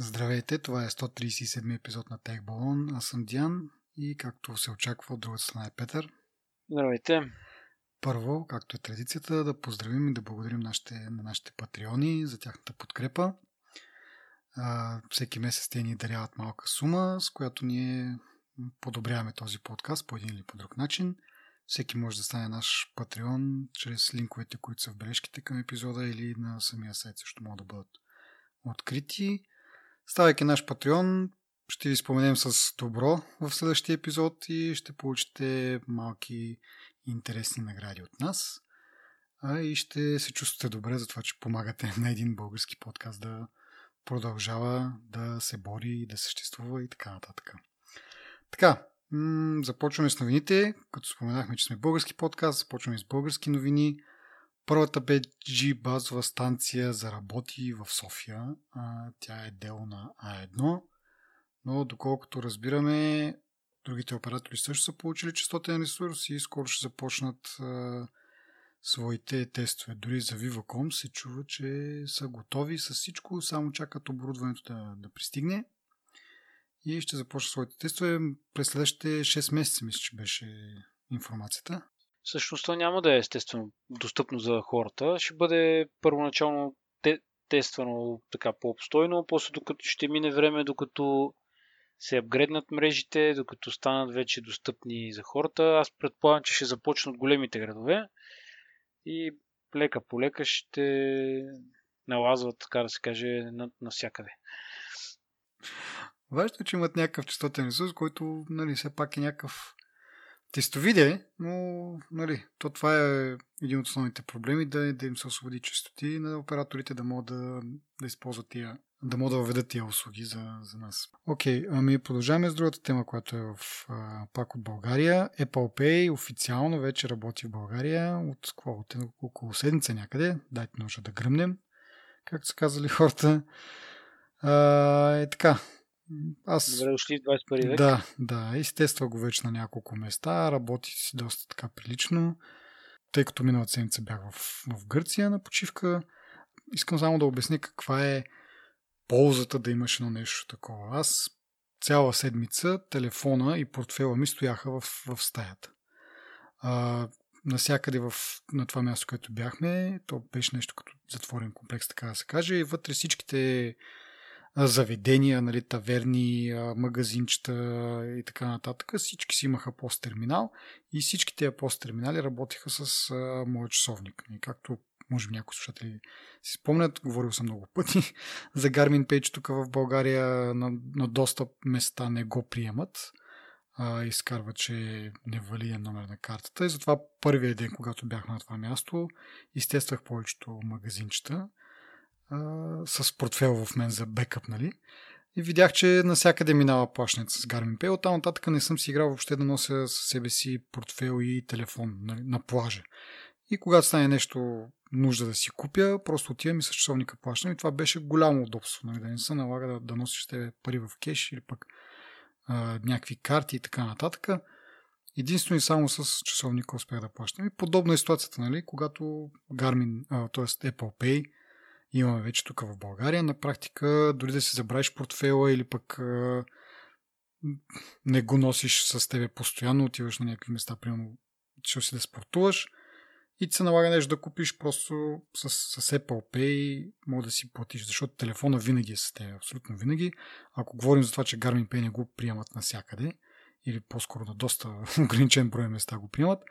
Здравейте, това е 137 епизод на Тех Балон. Аз съм Диан и както се очаква от другата страна е Петър. Здравейте. Първо, както е традицията, да поздравим и да благодарим нашите, на нашите патреони за тяхната подкрепа. А, всеки месец те ни даряват малка сума, с която ние подобряваме този подкаст по един или по друг начин. Всеки може да стане наш патреон чрез линковете, които са в бележките към епизода или на самия сайт също могат да бъдат открити. Ставайки наш патреон, ще ви споменем с добро в следващия епизод и ще получите малки интересни награди от нас. А и ще се чувствате добре за това, че помагате на един български подкаст да продължава да се бори, да съществува и така нататък. Така, започваме с новините. Като споменахме, че сме български подкаст, започваме с български новини. Първата BG базова станция заработи в София. Тя е дело на А1, но доколкото разбираме, другите оператори също са получили частотен ресурс и скоро ще започнат своите тестове. Дори за Viva.com се чува, че са готови с всичко, само чакат оборудването да, да пристигне и ще започнат своите тестове през следващите 6 месеца, мисля, че беше информацията. Всъщност това няма да е естествено достъпно за хората. Ще бъде първоначално те, тествано така по-обстойно, после докато ще мине време, докато се апгреднат мрежите, докато станат вече достъпни за хората. Аз предполагам, че ще започнат големите градове и лека по лека ще налазват, така да се каже, навсякъде. Важно е, че имат някакъв частотен ресурс, който нали, все пак е някакъв тестовиде, но нали, то това е един от основните проблеми, да, да им се освободи частоти на операторите да могат да, да използват тия, да могат да въведат тия услуги за, за нас. Окей, okay, ами продължаваме с другата тема, която е в, пак от България. Apple Pay официално вече работи в България от, от около седмица някъде. Дайте нужда да гръмнем, както са казали хората. А, е така, аз... Добре дошли в 21 век. Да, да. Изтества го вече на няколко места. Работи си доста така прилично. Тъй като миналата седмица бях в, в Гърция на почивка, искам само да обясня каква е ползата да имаш едно нещо такова. Аз цяла седмица телефона и портфела ми стояха в, в стаята. А, насякъде в, на това място, където бяхме, то беше нещо като затворен комплекс, така да се каже, и вътре всичките заведения, нали, таверни, магазинчета и така нататък. Всички си имаха пост-терминал и всички тези пост-терминали работеха с моят часовник. И както може би някои слушатели си спомнят, говорил съм много пъти за Garmin Page тук в България на, на доста места не го приемат. А, изкарва, че е невалиден номер на картата. И затова първия ден, когато бях на това място, изтествах повечето магазинчета с портфел в мен за бекъп, нали? И видях, че насякъде минава плащането с Garmin Pay. Оттам нататък не съм си играл въобще да нося с себе си портфел и телефон нали, на плажа. И когато стане нещо нужда да си купя, просто отивам и с часовника плащам. И това беше голямо удобство. Нали, да не се налага да, да носиш тебе пари в кеш или пък а, някакви карти и така нататък. Единствено и само с часовника успях да плащам. И подобна е ситуацията, нали, когато Garmin, т.е. Apple Pay, имаме вече тук в България. На практика, дори да си забравиш портфела или пък а, не го носиш с тебе постоянно, отиваш на някакви места, примерно ще си да спортуваш и ти се налага нещо да купиш просто с, с Apple Pay, може да си платиш, защото телефона винаги е с теб, абсолютно винаги. Ако говорим за това, че Garmin Pay не го приемат навсякъде, или по-скоро на доста ограничен брой места го приемат,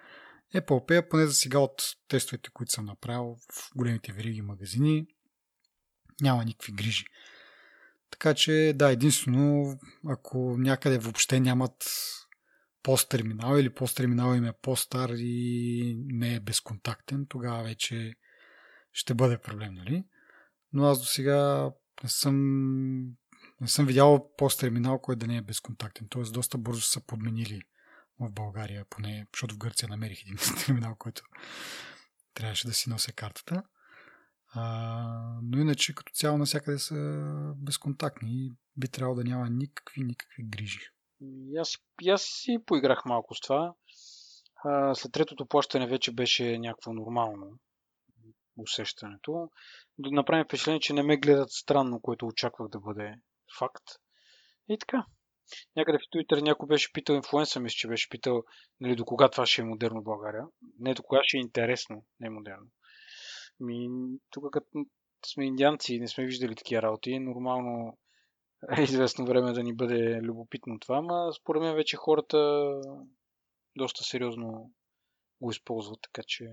Apple Pay, поне за сега от тестовете, които съм направил в големите вериги магазини, няма никакви грижи. Така че, да, единствено, ако някъде въобще нямат пост-терминал или пост-терминал им е по-стар и не е безконтактен, тогава вече ще бъде проблем, нали? Но аз до сега не съм, не съм видял пост-терминал, който да не е безконтактен. Тоест доста бързо са подменили в България, поне, защото в Гърция намерих един терминал, който трябваше да си нося картата. А, но иначе като цяло навсякъде са безконтактни и би трябвало да няма никакви, никакви грижи. Аз, и аз си поиграх малко с това. А, след третото плащане вече беше някакво нормално усещането. Да направим впечатление, че не ме гледат странно, което очаквах да бъде факт. И така. Някъде в Twitter някой беше питал, инфлуенса мисля, че беше питал, нали, до кога това ще е модерно в България. Не до кога ще е интересно, не е модерно. Ми, тук като сме индианци не сме виждали такива работи, нормално е известно време да ни бъде любопитно това, ама според мен вече хората доста сериозно го използват, така че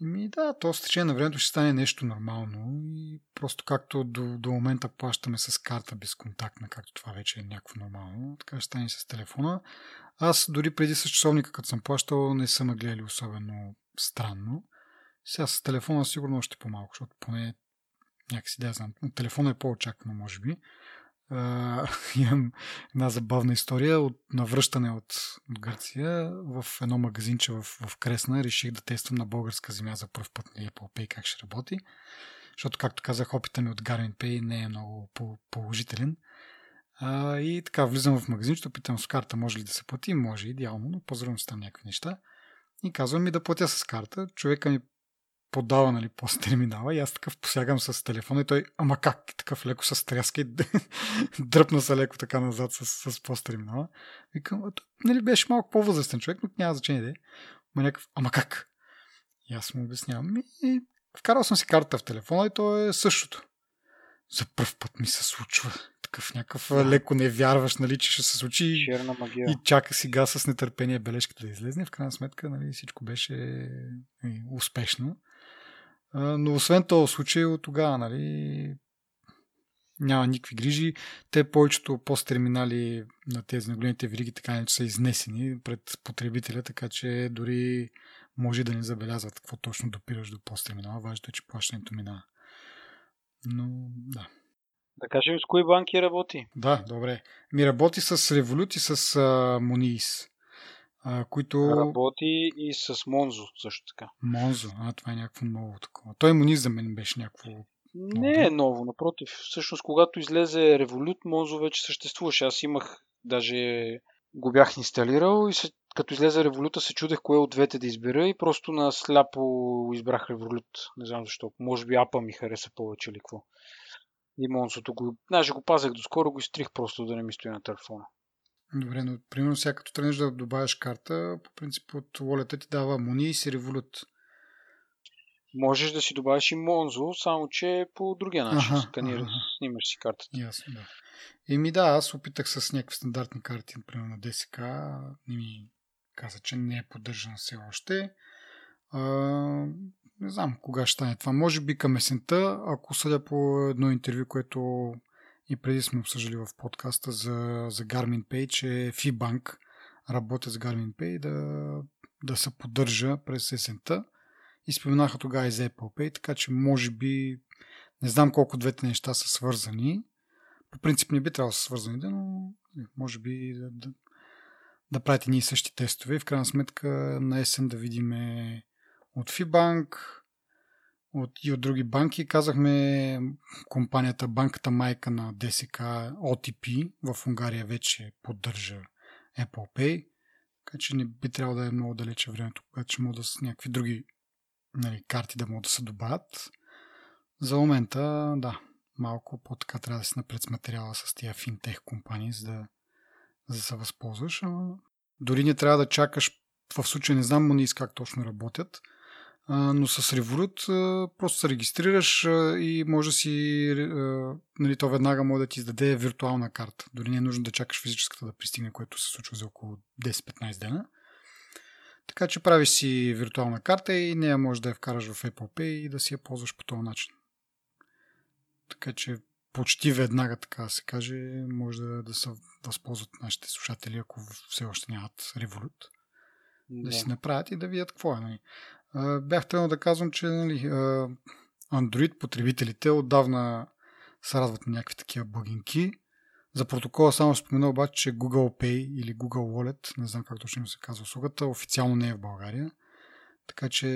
ми да, то с течение на времето ще стане нещо нормално и просто както до, до момента плащаме с карта безконтактна, както това вече е някакво нормално, така ще стане с телефона. Аз дори преди с часовника, като съм плащал, не съм гледали особено странно. Сега с телефона сигурно още по-малко, защото поне някакси да знам. Телефона е по-очаквано, може би. Uh, имам една забавна история от навръщане от, Гърция в едно магазинче в, в Кресна. Реших да тествам на българска земя за първ път на нали, Apple Pay как ще работи. Защото, както казах, опита ми от Garmin Pay не е много положителен. Uh, и така, влизам в магазинчето, питам с карта може ли да се плати. Може, идеално, но поздравям се там някакви неща. И казвам ми да платя с карта. Човека ми подава нали, пост терминала и аз такъв посягам с телефона и той, ама как? Такъв леко с тряска и дръпна се леко така назад с, с пост терминала. Викам, нали, беше малко по-възрастен човек, но няма значение да е. Ма някакъв, ама как? И аз му обяснявам. И вкарал съм си карта в телефона и то е същото. За първ път ми се случва. Такъв някакъв да. леко не вярваш, нали, че ще се случи. Черна магия. И чака сега с нетърпение бележката да излезне. В крайна сметка, нали, всичко беше нали, успешно. Но освен този случай от тогава, нали, няма никакви грижи. Те повечето посттерминали на тези на големите вериги така не са изнесени пред потребителя, така че дори може да не забелязват какво точно допираш до посттерминала. Важното е, че плащането минава. Но, да. Да кажем с кои банки работи? Да, добре. Ми работи с Revolut и с uh, а, които... Работи и с Монзо също така. Монзо, а това е някакво ново такова. Той му ни за мен беше някакво... Не е ново, напротив. Всъщност, когато излезе Revolut, Монзо вече съществуваше. Аз имах, даже го бях инсталирал и се, като излезе Revolut се чудех кое от двете да избера и просто на сляпо избрах Revolut. Не знам защо. Може би апа ми хареса повече или какво. И Монзото го... Даже го пазех доскоро, го изтрих просто да не ми стои на телефона. Добре, но примерно сега като тръгнеш да добавяш карта, по принцип от волята ти дава Муни и си Револют. Можеш да си добавиш и Монзо, само че по другия начин. Сканираш, ага. снимаш си картата. Ясно, да. Еми да, аз опитах с някакви стандартни карти, например на ДСК, не ми каза, че не е поддържан все още. А, не знам кога ще стане това. Може би към есента, ако съдя по едно интервю, което и преди сме обсъждали в подкаста за, за Garmin Pay, че Fibank работят с Garmin Pay да, да се поддържа през есента. И споменаха тогава и за Apple Pay, така че може би не знам колко двете неща са свързани. По принцип не би трябвало да са свързани, но може би да, да, да правите ние същи тестове. В крайна сметка на есен да видим от Fibank, от, и от други банки. Казахме компанията, банката майка на ДСК OTP в Унгария вече поддържа Apple Pay. Така че не би трябвало да е много далече времето, когато ще могат да с някакви други нали, карти да могат да се добавят. За момента, да, малко по-така трябва да се напред с материала с тия финтех компании, за да, за да се възползваш. Ама дори не трябва да чакаш, в случай не знам не как точно работят, но с Revolut просто се регистрираш и може да си, нали, то веднага може да ти издаде виртуална карта. Дори не е нужно да чакаш физическата да пристигне, което се случва за около 10-15 дена. Така че правиш си виртуална карта и нея може да я вкараш в Apple Pay и да си я ползваш по този начин. Така че почти веднага, така да се каже, може да, да се възползват нашите слушатели, ако все още нямат Revolut. Да. да си направят и да видят какво е. Нали бях тръгнал да казвам, че нали, Android потребителите отдавна се радват на някакви такива бъгинки. За протокола само спомена обаче, че Google Pay или Google Wallet, не знам как точно се казва услугата, официално не е в България. Така че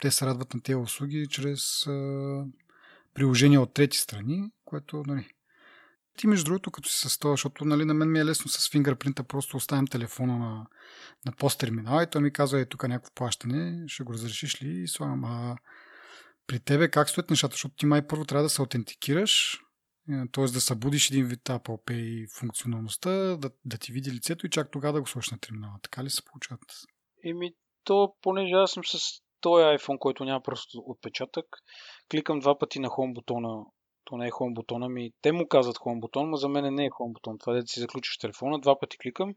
те се радват на тези услуги чрез приложения от трети страни, което нали, ти, между другото, като си с това, защото нали, на мен ми е лесно с фингърпринта, просто оставям телефона на, на посттерминала и той ми казва, е тук някакво плащане, ще го разрешиш ли и слагам. А при тебе как стоят нещата, защото ти май първо трябва да се аутентикираш Т.е. да събудиш един вид Apple Pay функционалността, да, да ти види лицето и чак тогава да го сложиш на терминала. Така ли се получават? Еми, то, понеже аз съм с този iPhone, който няма просто отпечатък, кликам два пъти на Home бутона. То не е Home бутона ми. Те му казват Home бутон, но за мен не е Home бутон. Това е да си заключиш телефона, два пъти кликам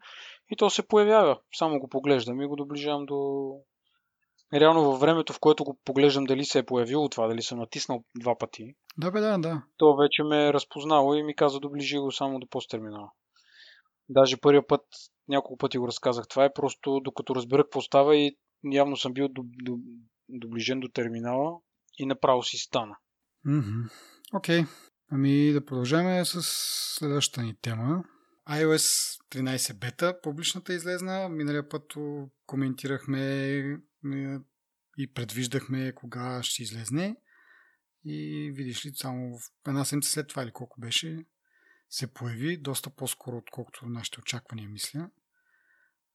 и то се появява. Само го поглеждам и го доближавам до... Реално във времето, в което го поглеждам дали се е появило това, дали съм натиснал два пъти. Да, бе, да, да. То вече ме е разпознало и ми каза доближи го само до посттерминала. Даже първия път, няколко пъти го разказах. Това е просто докато разбера какво става и явно съм бил доближен до терминала и направо си стана. Окей. Okay. Ами да продължаваме с следващата ни тема. iOS 13 бета, публичната излезна. Миналия път коментирахме и предвиждахме кога ще излезне. И видиш ли, само в една седмица след това или колко беше, се появи доста по-скоро, отколкото нашите очаквания, мисля.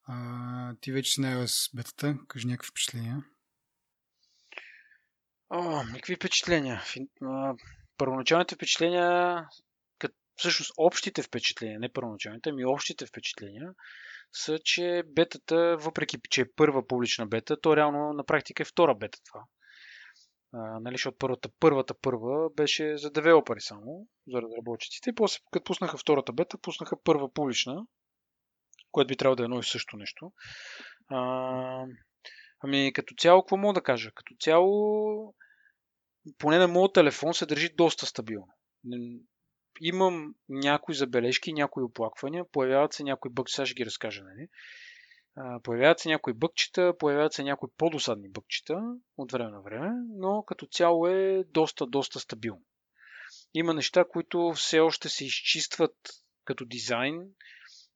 А, ти вече си на iOS бетата, кажи някакви впечатления. О, какви впечатления? Първоначалните впечатления, като, всъщност общите впечатления, не първоначалните, ами общите впечатления, са, че бетата, въпреки че е първа публична бета, то реално на практика е втора бета това. А, нали, защото първата, първата първа беше за девелопери само, за разработчиците. И после, като пуснаха втората бета, пуснаха първа публична, което би трябвало да е едно и също нещо. А, ами като цяло, какво мога да кажа? Като цяло, поне на моят телефон се държи доста стабилно. Имам някои забележки, някои оплаквания, появяват се някои бъкчета, сега ще ги разкажа, нали? Появяват се някои бъкчета, появяват се някои по-досадни бъкчета от време на време, но като цяло е доста, доста стабилно. Има неща, които все още се изчистват като дизайн,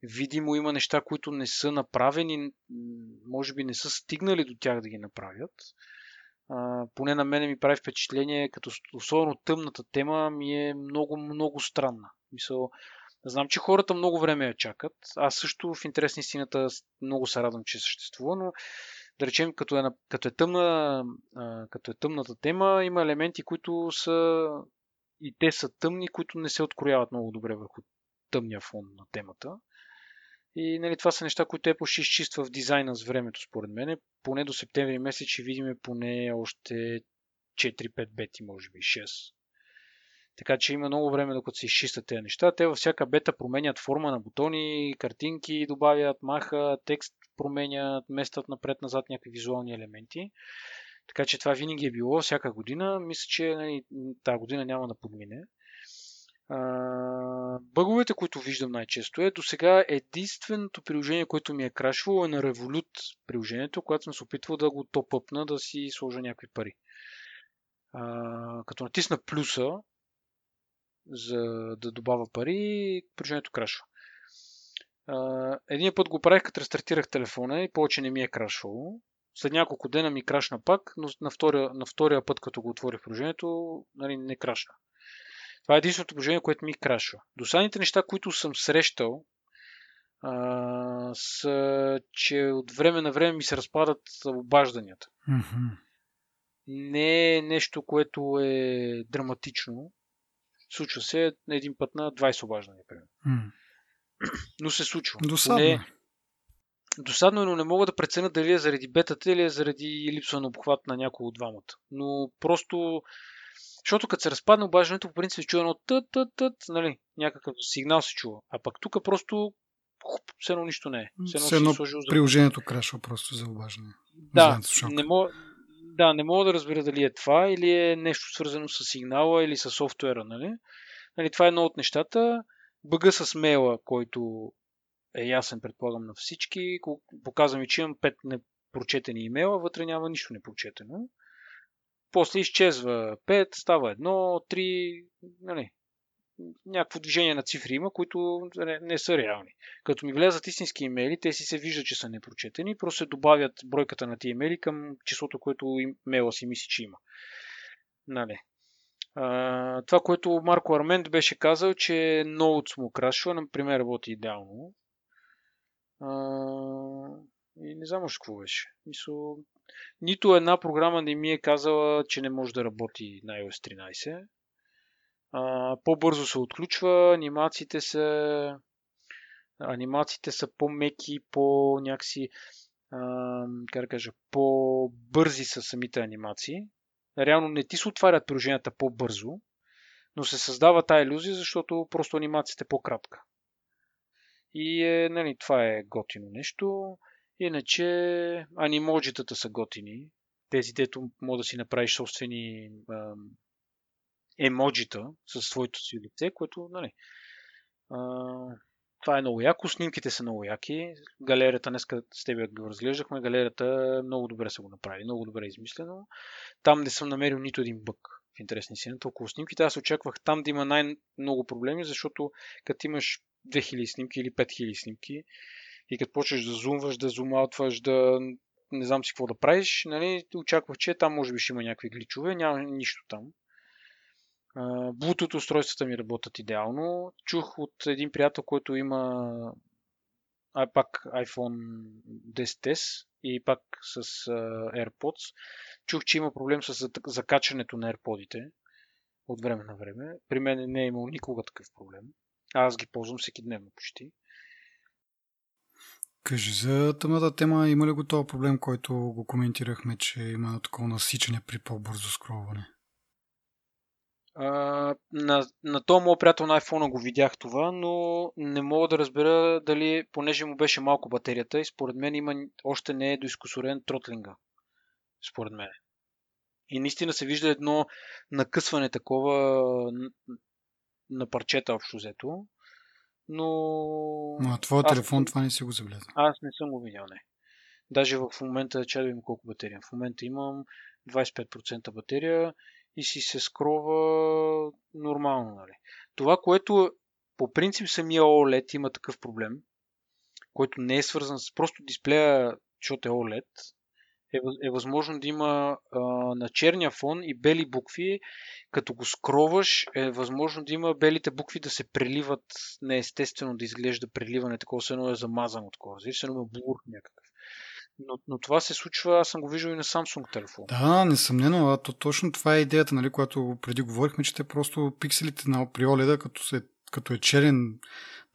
видимо има неща, които не са направени, може би не са стигнали до тях да ги направят. Поне на мене ми прави впечатление, като особено тъмната тема ми е много, много странна. Мисъл, знам, че хората много време я чакат. Аз също в интерес на истината много се радвам, че съществува, но да речем, като е, като е, тъмна, като е тъмната тема, има елементи, които са и те са тъмни, които не се открояват много добре върху тъмния фон на темата. И нали, това са неща, които Apple ще изчиства в дизайна с времето, според мен. Поне до септември месец ще видим поне още 4-5 бети, може би 6. Така че има много време докато се изчистят тези неща. Те във всяка бета променят форма на бутони, картинки добавят, маха, текст променят, местят напред-назад някакви визуални елементи. Така че това винаги е било всяка година. Мисля, че нали, тази година няма да подмине. Бъговете, които виждам най-често е, до сега единственото приложение, което ми е крашвало е на Revolut приложението, което съм се опитвал да го топ-ъпна, да си сложа някакви пари. А, като натисна плюса, за да добавя пари, приложението крашва. Един път го правих, като рестартирах телефона и повече не ми е крашвало. След няколко дена ми крашна пак, но на втория, на втория път, като го отворих приложението, нали, не крашна. Това е единственото положение, което ми крашва. Досадните неща, които съм срещал, а, са, че от време на време ми се разпадат обажданията. Mm-hmm. Не е нещо, което е драматично. Случва се на един път на 20 обаждания, примерно. Mm. Но се случва. Досадно. Не, досадно, но не мога да преценя дали е заради бетата или е заради липса на обхват на някой от двамата. Но просто защото като се разпадне обаждането, по принцип се чува едно тът, тът, тът, нали, някакъв сигнал се чува. А пък тук просто хуп, все едно нищо не е. Все едно, едно приложението крашва просто за обаждане. Да, не мога, да, не мога да разбера дали е това или е нещо свързано с сигнала или с софтуера, нали? нали това е едно от нещата. Бъга с мейла, който е ясен, предполагам, на всички. Показвам и, че имам 5 непрочетени имейла, вътре няма нищо непрочетено после изчезва 5, става 1, 3, нали, някакво движение на цифри има, които не, не са реални. Като ми влязат истински имейли, те си се виждат, че са непрочетени, просто се добавят бройката на тия имейли към числото, което имейла си мисли, че има. Нали. А, това, което Марко Армент беше казал, че Notes му крашва, например, работи идеално. А, и не знам още какво беше. Мисъл, нито една програма не ми е казала, че не може да работи на iOS 13. а, по-бързо се отключва, анимациите са анимациите са по-меки, по някакси как да кажа, по-бързи са самите анимации. Реално не ти се отварят приложенията по-бързо, но се създава тази иллюзия, защото просто анимацията е по-кратка. И е, нали, това е готино нещо. Иначе анимоджитата са готини. Тези, дето може да си направиш собствени а, емоджита със своето си лице, което, нали, а, това е много яко. Снимките са много яки. Галерията, днес с теб го разглеждахме, галерията много добре са го направили, много добре е измислено. Там не съм намерил нито един бък в интересни сината около снимките. Аз очаквах там да има най-много проблеми, защото като имаш 2000 снимки или 5000 снимки и като почнеш да зумваш, да зумаутваш, да не знам си какво да правиш, нали, очаквах, че там може би ще има някакви гличове, няма нищо там. Bluetooth устройствата ми работят идеално. Чух от един приятел, който има пак iPhone 10s и пак с AirPods. Чух, че има проблем с закачането на AirPodите от време на време. При мен не е имал никога такъв проблем. Аз ги ползвам всеки дневно почти. Кажи за тъмната тема, има ли го този проблем, който го коментирахме, че има такова насичане при по-бързо скролване? на, на този моят приятел на iPhone го видях това, но не мога да разбера дали, понеже му беше малко батерията и според мен има, още не е доискусорен тротлинга. Според мен. И наистина се вижда едно накъсване такова на парчета общо взето. Но... А твоя аз... телефон това не си го забеляза. Аз не съм го видял, не. Даже в момента, че да колко батерия. В момента имам 25% батерия и си се скрова нормално. Нали. Това, което по принцип самия OLED има такъв проблем, който не е свързан с просто дисплея, защото е OLED, е, е възможно да има а, на черния фон и бели букви. Като го скроваш, е възможно да има белите букви да се преливат неестествено, да изглежда преливане, такова се едно е замазано такова. Зависи едно блур някакъв. Но, но това се случва, аз съм го виждал и на Samsung телефон. Да, несъмнено, а то точно това е идеята, нали, която преди говорихме, че те просто пикселите на при OLED, като, се, като е черен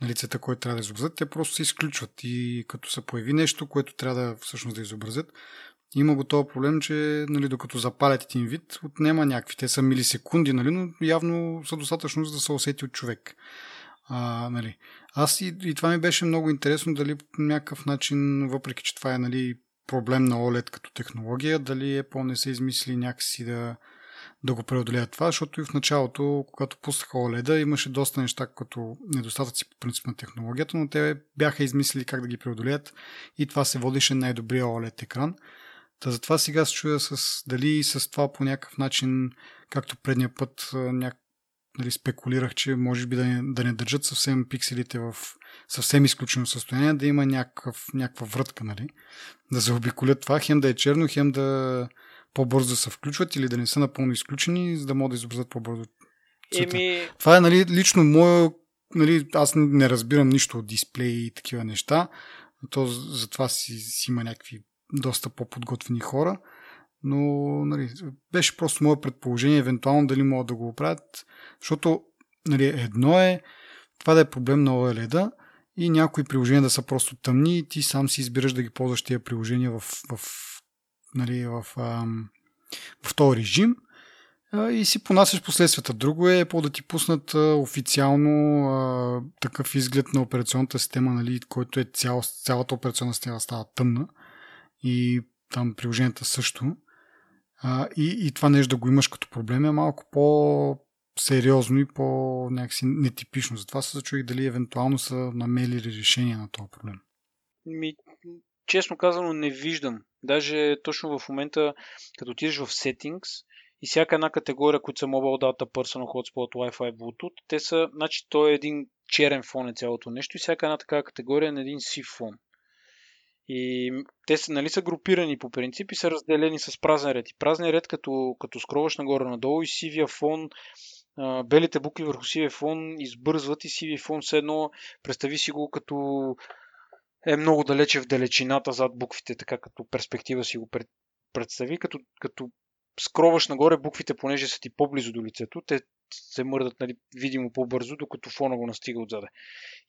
на лицата, който трябва да изобразят, те просто се изключват. И като се появи нещо, което трябва да всъщност да изобразят, има го този проблем, че нали, докато запалят един вид, отнема някакви. Те са милисекунди, нали, но явно са достатъчно за да се усети от човек. А, нали. Аз и, и това ми беше много интересно, дали по някакъв начин, въпреки че това е нали, проблем на OLED като технология, дали Apple не се измисли някакси да, да го преодолеят това, защото и в началото, когато пуснаха OLED, имаше доста неща като недостатъци по принцип на технологията, но те бяха измислили как да ги преодолеят и това се водеше най-добрия OLED екран. Та затова сега се чуя с, дали с това по някакъв начин, както предния път, няк, нали, спекулирах, че може би да не, да не държат съвсем пикселите в съвсем изключено състояние, да има някакъв, някаква врътка, нали? Да заобиколят това, хем да е черно, хем да по-бързо да се включват или да не са напълно изключени, за да могат да изобразят по-бързо. Еми... Това е нали, лично мое, нали, аз не разбирам нищо от дисплеи и такива неща, то затова си, си има някакви доста по-подготвени хора но нали, беше просто мое предположение, евентуално дали могат да го оправят, защото нали, едно е това да е проблем на OLED и някои приложения да са просто тъмни и ти сам си избираш да ги ползваш тия приложения в, в, нали, в, ам, в този режим и си понасяш последствията. Друго е по да ти пуснат официално а, такъв изглед на операционната система, нали, който е цял, цялата операционна система става тъмна и там приложенията също. А, и, и това нещо да го имаш като проблем е малко по сериозно и по някакси нетипично. Затова се зачуих дали евентуално са намели решение на този проблем. Ми, честно казано не виждам. Даже точно в момента, като отидеш в Settings и всяка една категория, които са Mobile Data, Personal Hotspot, Wi-Fi, Bluetooth, те са, значи, то е един черен фон е цялото нещо и всяка една такава категория е на един сив фон. И те са, нали, са групирани по принцип и са разделени с празен ред. И празен ред, като, като скроваш нагоре-надолу и сивия фон, белите букви върху сивия фон избързват и сивия фон все едно, представи си го като е много далече в далечината зад буквите, така като перспектива си го представи, като, като скроваш нагоре буквите, понеже са ти по-близо до лицето, те се мърдат нали, видимо по-бързо, докато фона го настига отзаде.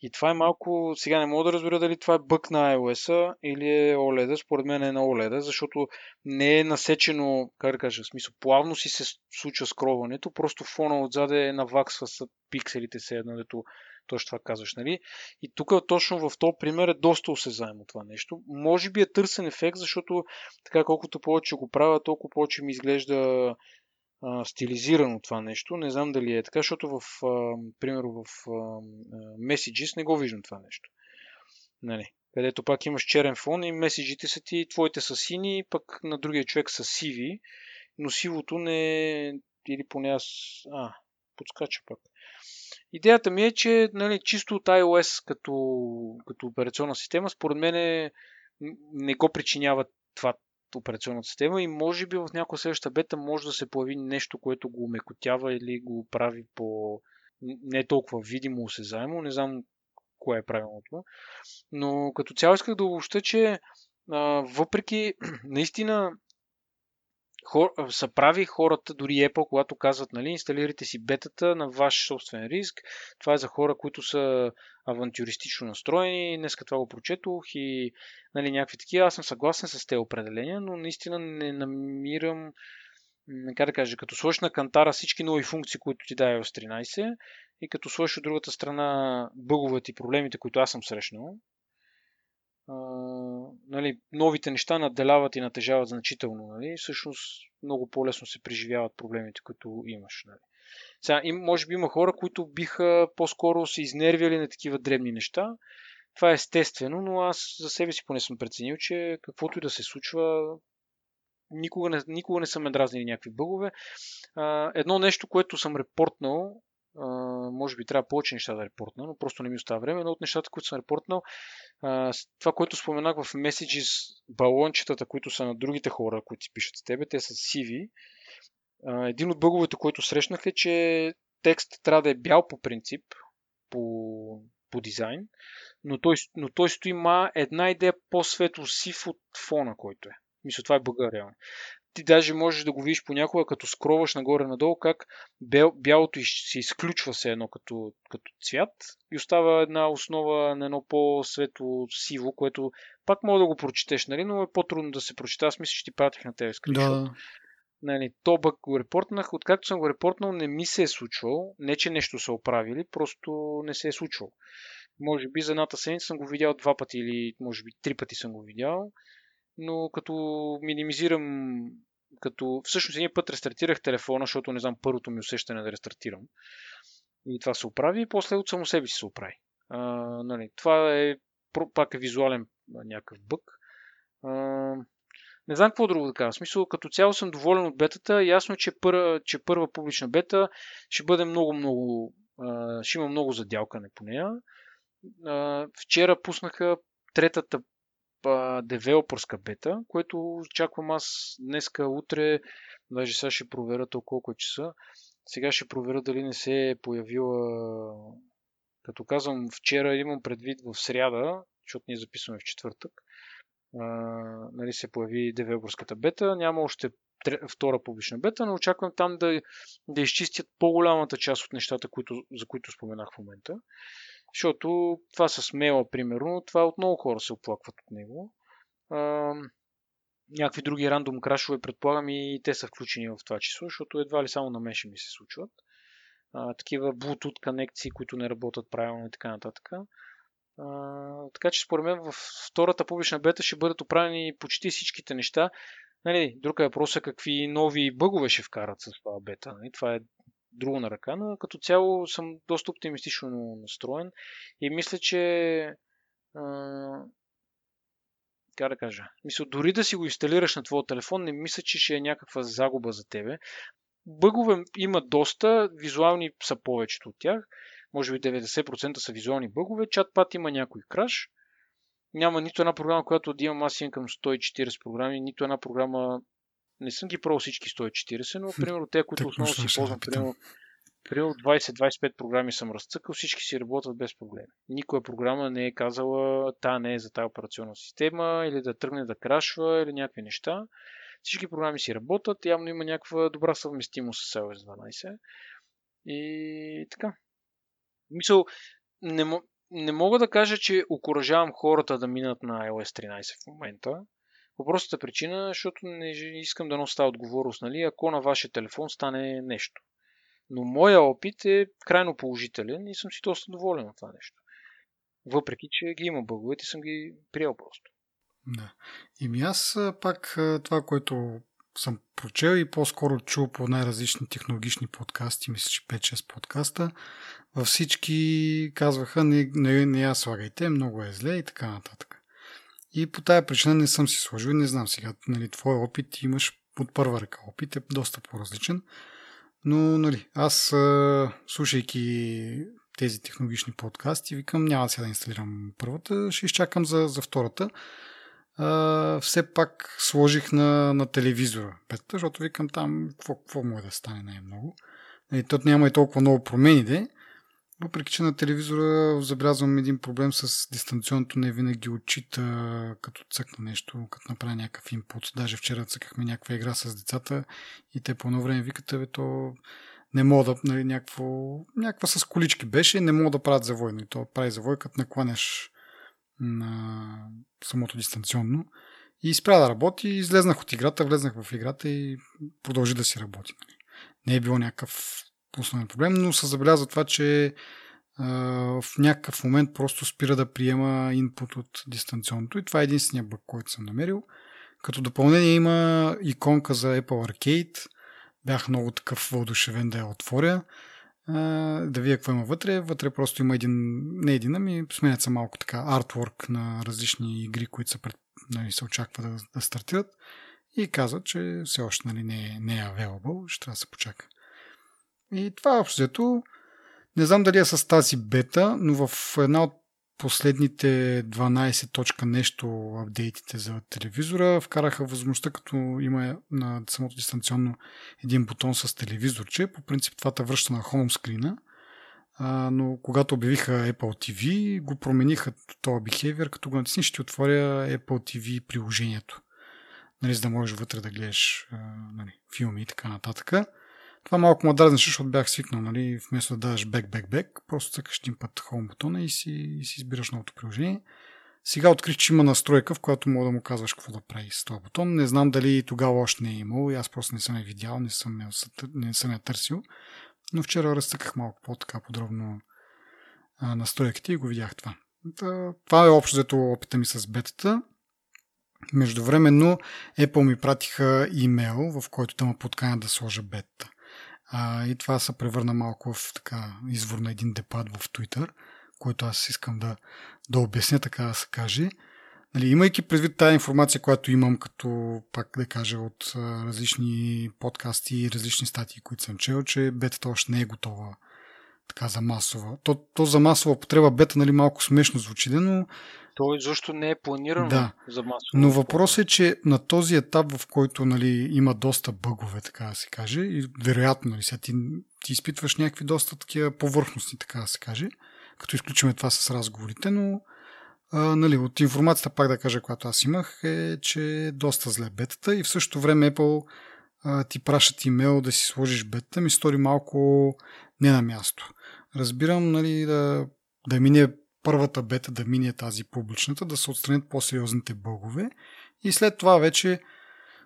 И това е малко, сега не мога да разбера дали това е бък на iOS или е OLED, според мен е на OLED, защото не е насечено, как да кажа, в смисъл, плавно си се случва скролването, просто фона отзаде наваксва с пикселите се едно, дето точно това казваш, нали? И тук точно в този пример е доста осезаемо това нещо. Може би е търсен ефект, защото така колкото повече го правя, толкова повече ми изглежда а, стилизирано това нещо. Не знам дали е така, защото в, а, примерно в а, Messages не го виждам това нещо. Нали? Където пак имаш черен фон и меседжите са ти, твоите са сини, пък на другия човек са сиви, но сивото не е, или поне аз... А, подскача пак. Идеята ми е, че нали, чисто от iOS като, като операционна система, според мен не го причинява това операционната система и може би в някоя следваща бета може да се появи нещо, което го мекотява или го прави по не толкова видимо, осезаемо. Не знам кое е правилното. Но като цяло исках да обобща, че а, въпреки наистина хор, са прави хората, дори Apple, когато казват, нали, инсталирайте си бетата на ваш собствен риск. Това е за хора, които са авантюристично настроени. Днеска това го прочетох и нали, някакви такива. Аз съм съгласен с тези определения, но наистина не намирам как да кажа, като сложиш на кантара всички нови функции, които ти дава в 13 и като сложиш от другата страна бъговете и проблемите, които аз съм срещнал, нали, новите неща наделяват и натежават значително. Нали, всъщност много по-лесно се преживяват проблемите, които имаш. Нали. Сега, им, може би има хора, които биха по-скоро се изнервяли на такива дребни неща. Това е естествено, но аз за себе си поне съм преценил, че каквото и да се случва, никога не, никога не съм ме дразнили някакви бъгове. А, едно нещо, което съм репортнал, а, може би трябва повече неща да репортна, но просто не ми остава време. Но от нещата, които съм репортнал, а, това, което споменах в Messages, балончетата, които са на другите хора, които си пишат с тебе, те са сиви. Един от бъговете, който срещнах е, че текст трябва да е бял по принцип, по, по дизайн, но той, но той стои ма една идея по-светло сив от фона, който е. Мисля, това е бъга реално ти даже можеш да го видиш понякога, като скроваш нагоре-надолу, как бялото се изключва се едно като, като цвят и остава една основа на едно по-светло сиво, което пак мога да го прочетеш, нали, но е по-трудно да се прочита. Аз мисля, че ти пратих на тебе скриншот. Да. Нали, то бък го репортнах. Откакто съм го репортнал, не ми се е случвал. Не, че нещо са оправили, просто не се е случвал. Може би за едната седмица съм го видял два пъти или може би три пъти съм го видял но като минимизирам, като всъщност един път рестартирах телефона, защото не знам първото ми усещане е да рестартирам. И това се оправи и после от само себе си се оправи. А, нали, това е пак е визуален някакъв бък. А, не знам какво друго да кажа. В смисъл, като цяло съм доволен от бетата. Ясно е, че, пър, че първа публична бета ще бъде много, много. ще има много задялкане по нея. А, вчера пуснаха третата девелопърска бета, което очаквам аз днеска, утре, даже сега ще проверя то колко е часа. Сега ще проверя дали не се е появила, като казвам вчера, имам предвид в сряда, защото ние записваме в четвъртък, а, нали се появи девелопърската бета. Няма още втора публична бета, но очаквам там да, да изчистят по-голямата част от нещата, които, за които споменах в момента. Защото това с мейла, примерно, това от много хора се оплакват от него. А, някакви други рандом крашове, предполагам и те са включени в това число, защото едва ли само на мен ще ми се случват. А, такива Bluetooth конекции, които не работят правилно и така нататък. А, така че според мен в втората публична бета ще бъдат оправени почти всичките неща. Нали, друг е какви нови бъгове ще вкарат с това бета. Нали, това е друго на ръка, но като цяло съм доста оптимистично настроен и мисля, че а, как да кажа, мисля, дори да си го инсталираш на твоя телефон, не мисля, че ще е някаква загуба за тебе. Бъгове има доста, визуални са повечето от тях, може би 90% са визуални бъгове, чатпад има някой краш, няма нито една програма, която да имам. Аз към 140 програми, нито една програма не съм ги пробвал всички 140, но примерно те, които основно си ползвам, примерно, примерно 20-25 програми съм разцъкал, всички си работят без проблеми. Никоя програма не е казала, та не е за тази операционна система, или да тръгне да крашва, или някакви неща. Всички програми си работят, явно има някаква добра съвместимост с iOS 12. И така. Мисъл, не, не мога да кажа, че окоръжавам хората да минат на iOS 13 в момента. По простата причина, защото не искам да нося отговорност, нали, ако на вашия телефон стане нещо. Но моя опит е крайно положителен и съм си доста доволен от това нещо. Въпреки, че ги има бъговете, съм ги приел просто. Да. И ми аз пак това, което съм прочел и по-скоро чул по най-различни технологични подкасти, мисля, че 5-6 подкаста, във всички казваха не, не, не я слагайте, много е зле и така нататък. И по тая причина не съм си сложил не знам сега, нали, твой опит имаш от първа ръка опит е доста по-различен. Но, нали, аз слушайки тези технологични подкасти, викам, няма сега да инсталирам първата, ще изчакам за, за втората. А, все пак сложих на, на телевизора петата, защото викам там какво, какво може да стане най-много. Нали, тот няма и толкова много промени, де. Въпреки, че на телевизора забелязвам един проблем с дистанционното, не винаги отчита като цъкна нещо, като направя някакъв импут. Даже вчера цъкахме някаква игра с децата и те по едно време викат, бе, то не мога да, нали, някакво, някаква с колички беше, не мога да правят завой. И то прави завой, като накланеш на самото дистанционно. И спря да работи, излезнах от играта, влезнах в играта и продължи да си работи. Нали. Не е било някакъв основен проблем, но се забелязва това, че в някакъв момент просто спира да приема инпут от дистанционното и това е единствения бък, който съм намерил. Като допълнение има иконка за Apple Arcade. Бях много такъв въодушевен да я отворя. Да видя какво има вътре. Вътре просто има един, не един, ами сменят се малко така артворк на различни игри, които се, пред, нали, се очаква да, да стартират. И казват, че все още нали, не, е, не е available, ще трябва да се почака. И това общо не знам дали е с тази бета, но в една от последните 12 точка нещо апдейтите за телевизора вкараха възможността, като има на самото дистанционно един бутон с телевизорче. По принцип това те връща на хомскрина, но когато обявиха Apple TV, го промениха този behavior, като го натиснеш, ще ти отворя Apple TV приложението. Нали, за да можеш вътре да гледаш нали, филми и така нататък. Това малко ме дразнеше, защото бях свикнал, нали, вместо да даваш бек, бек, бек, просто цъкаш един път home бутона и си, и си избираш новото приложение. Сега открих, че има настройка, в която мога да му казваш какво да прави с този бутон. Не знам дали тогава още не е имал и аз просто не съм я видял, не съм я, не съм я търсил. Но вчера разтъках малко по-така подробно а, настройките и го видях това. Това е общо взето опита ми с бетата. Междувременно Apple ми пратиха имейл, в който да ме подканя да сложа бета. А, и това се превърна малко в така извор на един депад в Twitter, който аз искам да, да обясня, така да се каже. Нали, имайки предвид тази информация, която имам, като пак да кажа от различни подкасти и различни статии, които съм чел, че бетата още не е готова така за масова. То, то за масова потреба бета нали, малко смешно звучи, но той защо не е планирано да. за масово. Но въпросът е, че на този етап, в който нали, има доста бъгове, така да се каже, и вероятно нали, сега ти, ти изпитваш някакви доста такива повърхностни, така да се каже, като изключиме това с разговорите, но а, нали, от информацията, пак да кажа, която аз имах, е, че е доста зле бетата и в същото време Apple а, ти пращат имейл да си сложиш бетата, ми стори малко не на място. Разбирам, нали, да, да мине първата бета да мине тази публичната, да се отстранят по-сериозните бъгове и след това вече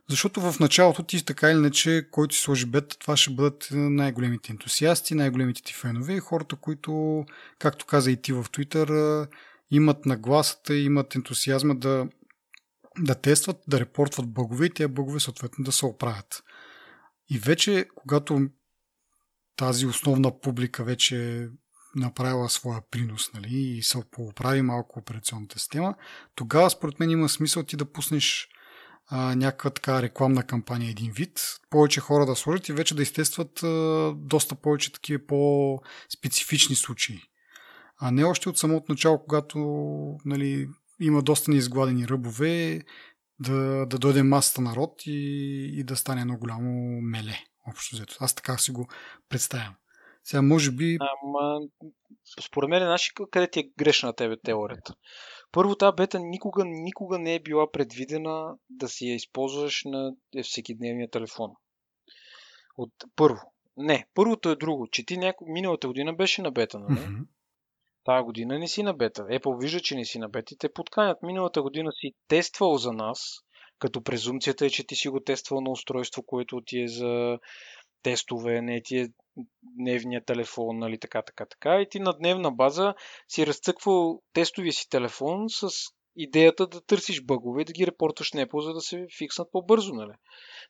защото в началото ти така или иначе, който си сложи бета, това ще бъдат най-големите ентусиасти, най-големите ти фенове и хората, които, както каза и ти в Twitter, имат нагласата, имат ентусиазма да, да тестват, да репортват бъгове и тези бъгове съответно да се оправят. И вече, когато тази основна публика вече направила своя принос нали, и се поправи малко операционната система, тогава според мен има смисъл ти да пуснеш а, някаква така рекламна кампания един вид, повече хора да сложат и вече да изтестват а, доста повече такива по-специфични случаи. А не още от самото начало, когато нали, има доста неизгладени ръбове, да, да дойде масата народ и, и да стане едно голямо меле. Общо взето. Аз така си го представям. Сега, може би... Ама, според мен, знаеш къде ти е грешна на тебе теорията? Първо, тази бета никога, никога не е била предвидена да си я използваш на всеки дневния телефон. От, първо. Не, първото е друго, че ти няко... миналата година беше на бета, нали? Mm-hmm. Тая година не си на бета. Apple вижда, че не си на бета и те подканят. Миналата година си тествал за нас, като презумцията е, че ти си го тествал на устройство, което ти е за тестове, не ти е дневния телефон, нали, така, така, така. И ти на дневна база си разцъквал тестовия си телефон с идеята да търсиш бъгове и да ги репортваш на Apple, за да се фикснат по-бързо, нали?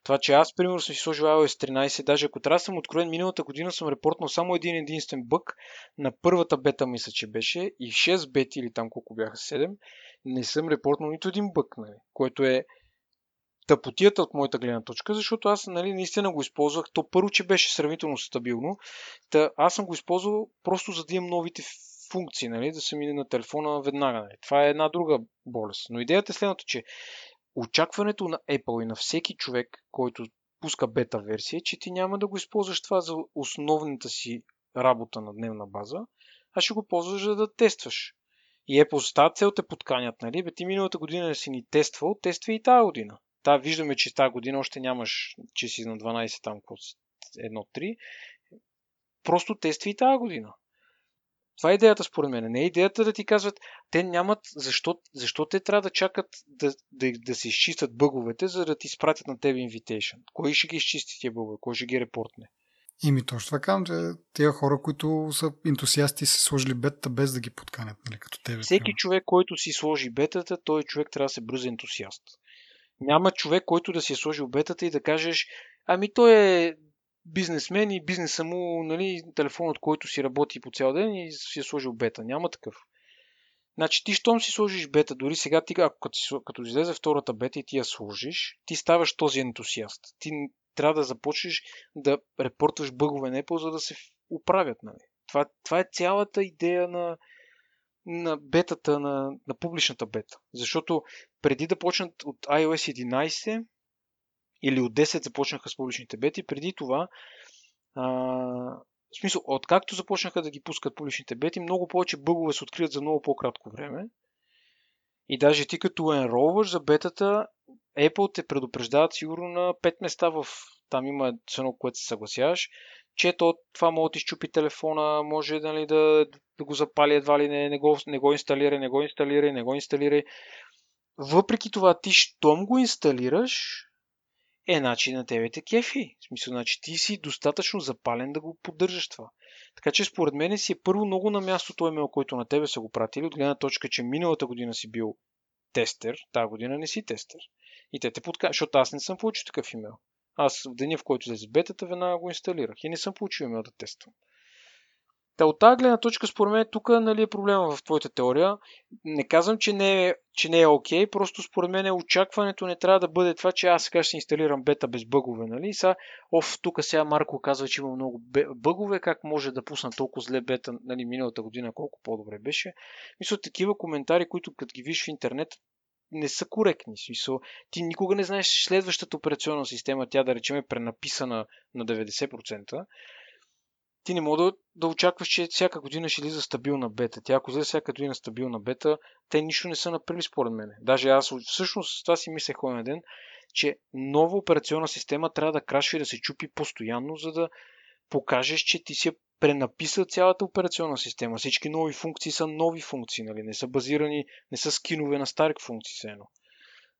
Това, че аз, примерно, съм си сложил iOS 13, даже ако трябва да съм откроен, миналата година съм репортнал само един единствен бък на първата бета, мисля, че беше, и 6 бети или там колко бяха 7, не съм репортнал нито един бък, нали? Което е тъпотията от моята гледна точка, защото аз нали, наистина го използвах. То първо, че беше сравнително стабилно. Та, аз съм го използвал просто за да имам новите функции, нали, да се мине на телефона веднага. Нали. Това е една друга болест. Но идеята е следното, че очакването на Apple и на всеки човек, който пуска бета версия, че ти няма да го използваш това за основната си работа на дневна база, а ще го ползваш за да тестваш. И Apple с тази цел те подканят, нали? Бе, ти миналата година си ни тествал, тествай и тази година. Та виждаме, че тази година още нямаш, че си на 12 там, 1-3. Просто тествай и тази година. Това е идеята според мен. Не е идеята да ти казват, те нямат, защо, защо те трябва да чакат да, да, да се изчистят бъговете, за да ти спратят на тебе invitation. Кой ще ги изчисти тия бъгове? Кой ще ги репортне? Ими точно така казвам, че тия хора, които са ентусиасти, са сложили бетата без да ги подканят, нали, като тебе. Всеки човек, който си сложи бетата, той човек трябва да се бръзе ентусиаст. Няма човек, който да си е сложил бетата и да кажеш, ами той е бизнесмен и бизнеса му, нали, телефонът, който си работи по цял ден и си е сложил бета. Няма такъв. Значи ти, щом си сложиш бета, дори сега ти, ако като, като излезе втората бета и ти я сложиш, ти ставаш този ентусиаст. Ти трябва да започнеш да репортваш бъгове на Apple, за да се оправят. Нали. Това, това е цялата идея на, на бетата, на, на публичната бета. Защото преди да почнат от iOS 11, или от 10 започнаха с публичните бети. Преди това, а, в смисъл, откакто започнаха да ги пускат публичните бети, много повече бъгове се откриват за много по-кратко време. И даже ти като енролваш за бетата, Apple те предупреждават сигурно на 5 места в... Там има цено, което се съгласяваш, че то, това може да изчупи телефона, може нали, да, да го запали едва ли не, не го, не го инсталирай, не го инсталирай, не го инсталирай. Въпреки това, ти щом го инсталираш, е, значи на тебе те кефи. В смисъл, значи ти си достатъчно запален да го поддържаш това. Така че според мен си е първо много на място този имейл, който на тебе са го пратили, от гледна точка, че миналата година си бил тестер, тази година не си тестер. И те те подкажат, защото аз не съм получил такъв имейл. Аз в деня, в който излезе бетата, веднага го инсталирах и не съм получил имейл да тествам. Та от тази гледна точка, според мен, тук нали, е проблема в твоята теория. Не казвам, че не, е, че не е окей, просто според мен очакването не трябва да бъде това, че аз сега ще инсталирам бета без бъгове. Нали? Са, оф, тук сега Марко казва, че има много бъгове, как може да пусна толкова зле бета нали, миналата година, колко по-добре беше. Мисля, такива коментари, които като ги виж в интернет, не са коректни. Смисъл, ти никога не знаеш следващата операционна система, тя да речем е пренаписана на 90%, ти не мога да, да очакваш, че всяка година ще излиза стабилна бета. Тя ако излезе всяка година стабилна бета, те нищо не са направили според мен. Даже аз всъщност това си мислех на ден, че нова операционна система трябва да крашва и да се чупи постоянно, за да покажеш, че ти си е пренаписал цялата операционна система. Всички нови функции са нови функции, нали? не са базирани, не са скинове на стари функции. Сено.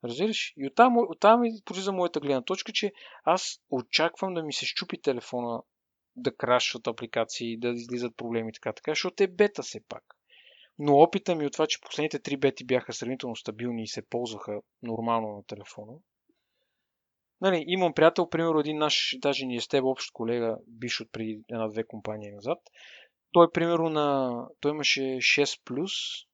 Разбираш? И оттам, оттам за моята гледна точка, че аз очаквам да ми се щупи телефона да крашват апликации, да излизат проблеми така, така, защото е бета все пак. Но опита ми от това, че последните три бети бяха сравнително стабилни и се ползваха нормално на телефона. Нали, имам приятел, примерно един наш, даже ни е с теб общ колега, биш от преди една-две компании назад. Той, примерно, на, той имаше 6+,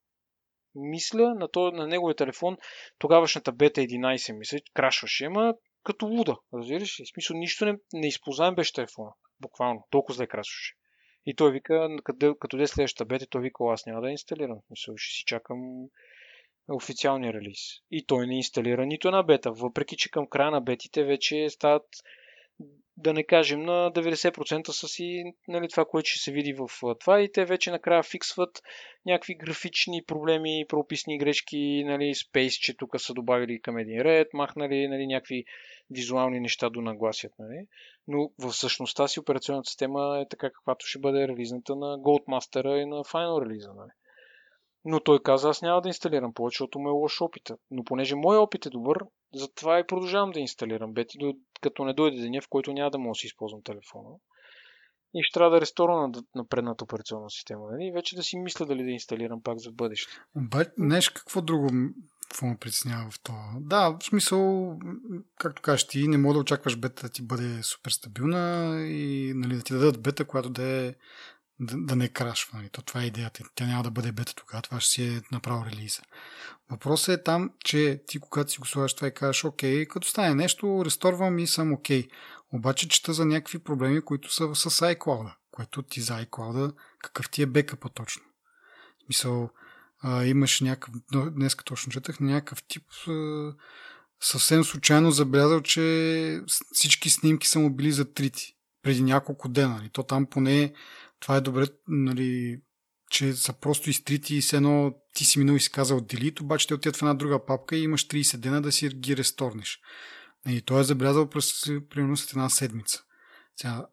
мисля, на, той, на неговия телефон, тогавашната бета 11, мисля, крашваше, ама като луда, разбираш ли? В смисъл, нищо не, не използваем без телефона. Буквално. Толкова зле красваше. И той вика, като, като де следващата бета, той вика, аз няма да инсталирам. Мисля, ще си чакам официалния релиз. И той не инсталира нито една бета, въпреки че към края на бетите вече стават да не кажем на 90% са си нали, това, което ще се види в това и те вече накрая фиксват някакви графични проблеми, прописни грешки, нали, спейс, че тук са добавили към един ред, махнали нали, някакви визуални неща до нагласят. Нали. Но в същността си операционната система е така, каквато ще бъде релизната на Goldmaster и на Final релиза. Нали. Но той каза, аз няма да инсталирам повече, защото му е лош опита. Но понеже мой опит е добър, затова и продължавам да инсталирам бети, като не дойде деня, в който няма да мога да си използвам телефона. И ще трябва да ресторна на, на предната операционна система. Нали? И вече да си мисля дали да инсталирам пак за бъдеще. Обаче, какво друго какво ме притеснява в това? Да, в смисъл, както кажеш ти, не мога да очакваш бета да ти бъде супер стабилна и нали, да ти дадат бета, която да е да, да не крашва. Нали? То, това е идеята. Тя няма да бъде бета тогава, това ще си е направо релиза. Въпросът е там, че ти когато си го слагаш това и кажеш, окей, като стане нещо, ресторвам и съм окей. Обаче чета за някакви проблеми, които са с iCloud, което ти за iCloud, какъв ти е бекъпа точно. В имаш някакъв, днес точно четах, някакъв тип съвсем случайно забелязал, че всички снимки са му били затрити преди няколко дена. И нали? то там поне това е добре, нали, че са просто изтрити и с едно ти си минал и си казал delete, обаче те отиват в една друга папка и имаш 30 дена да си ги ресторниш. И той е забелязал през примерно след една седмица. Сега,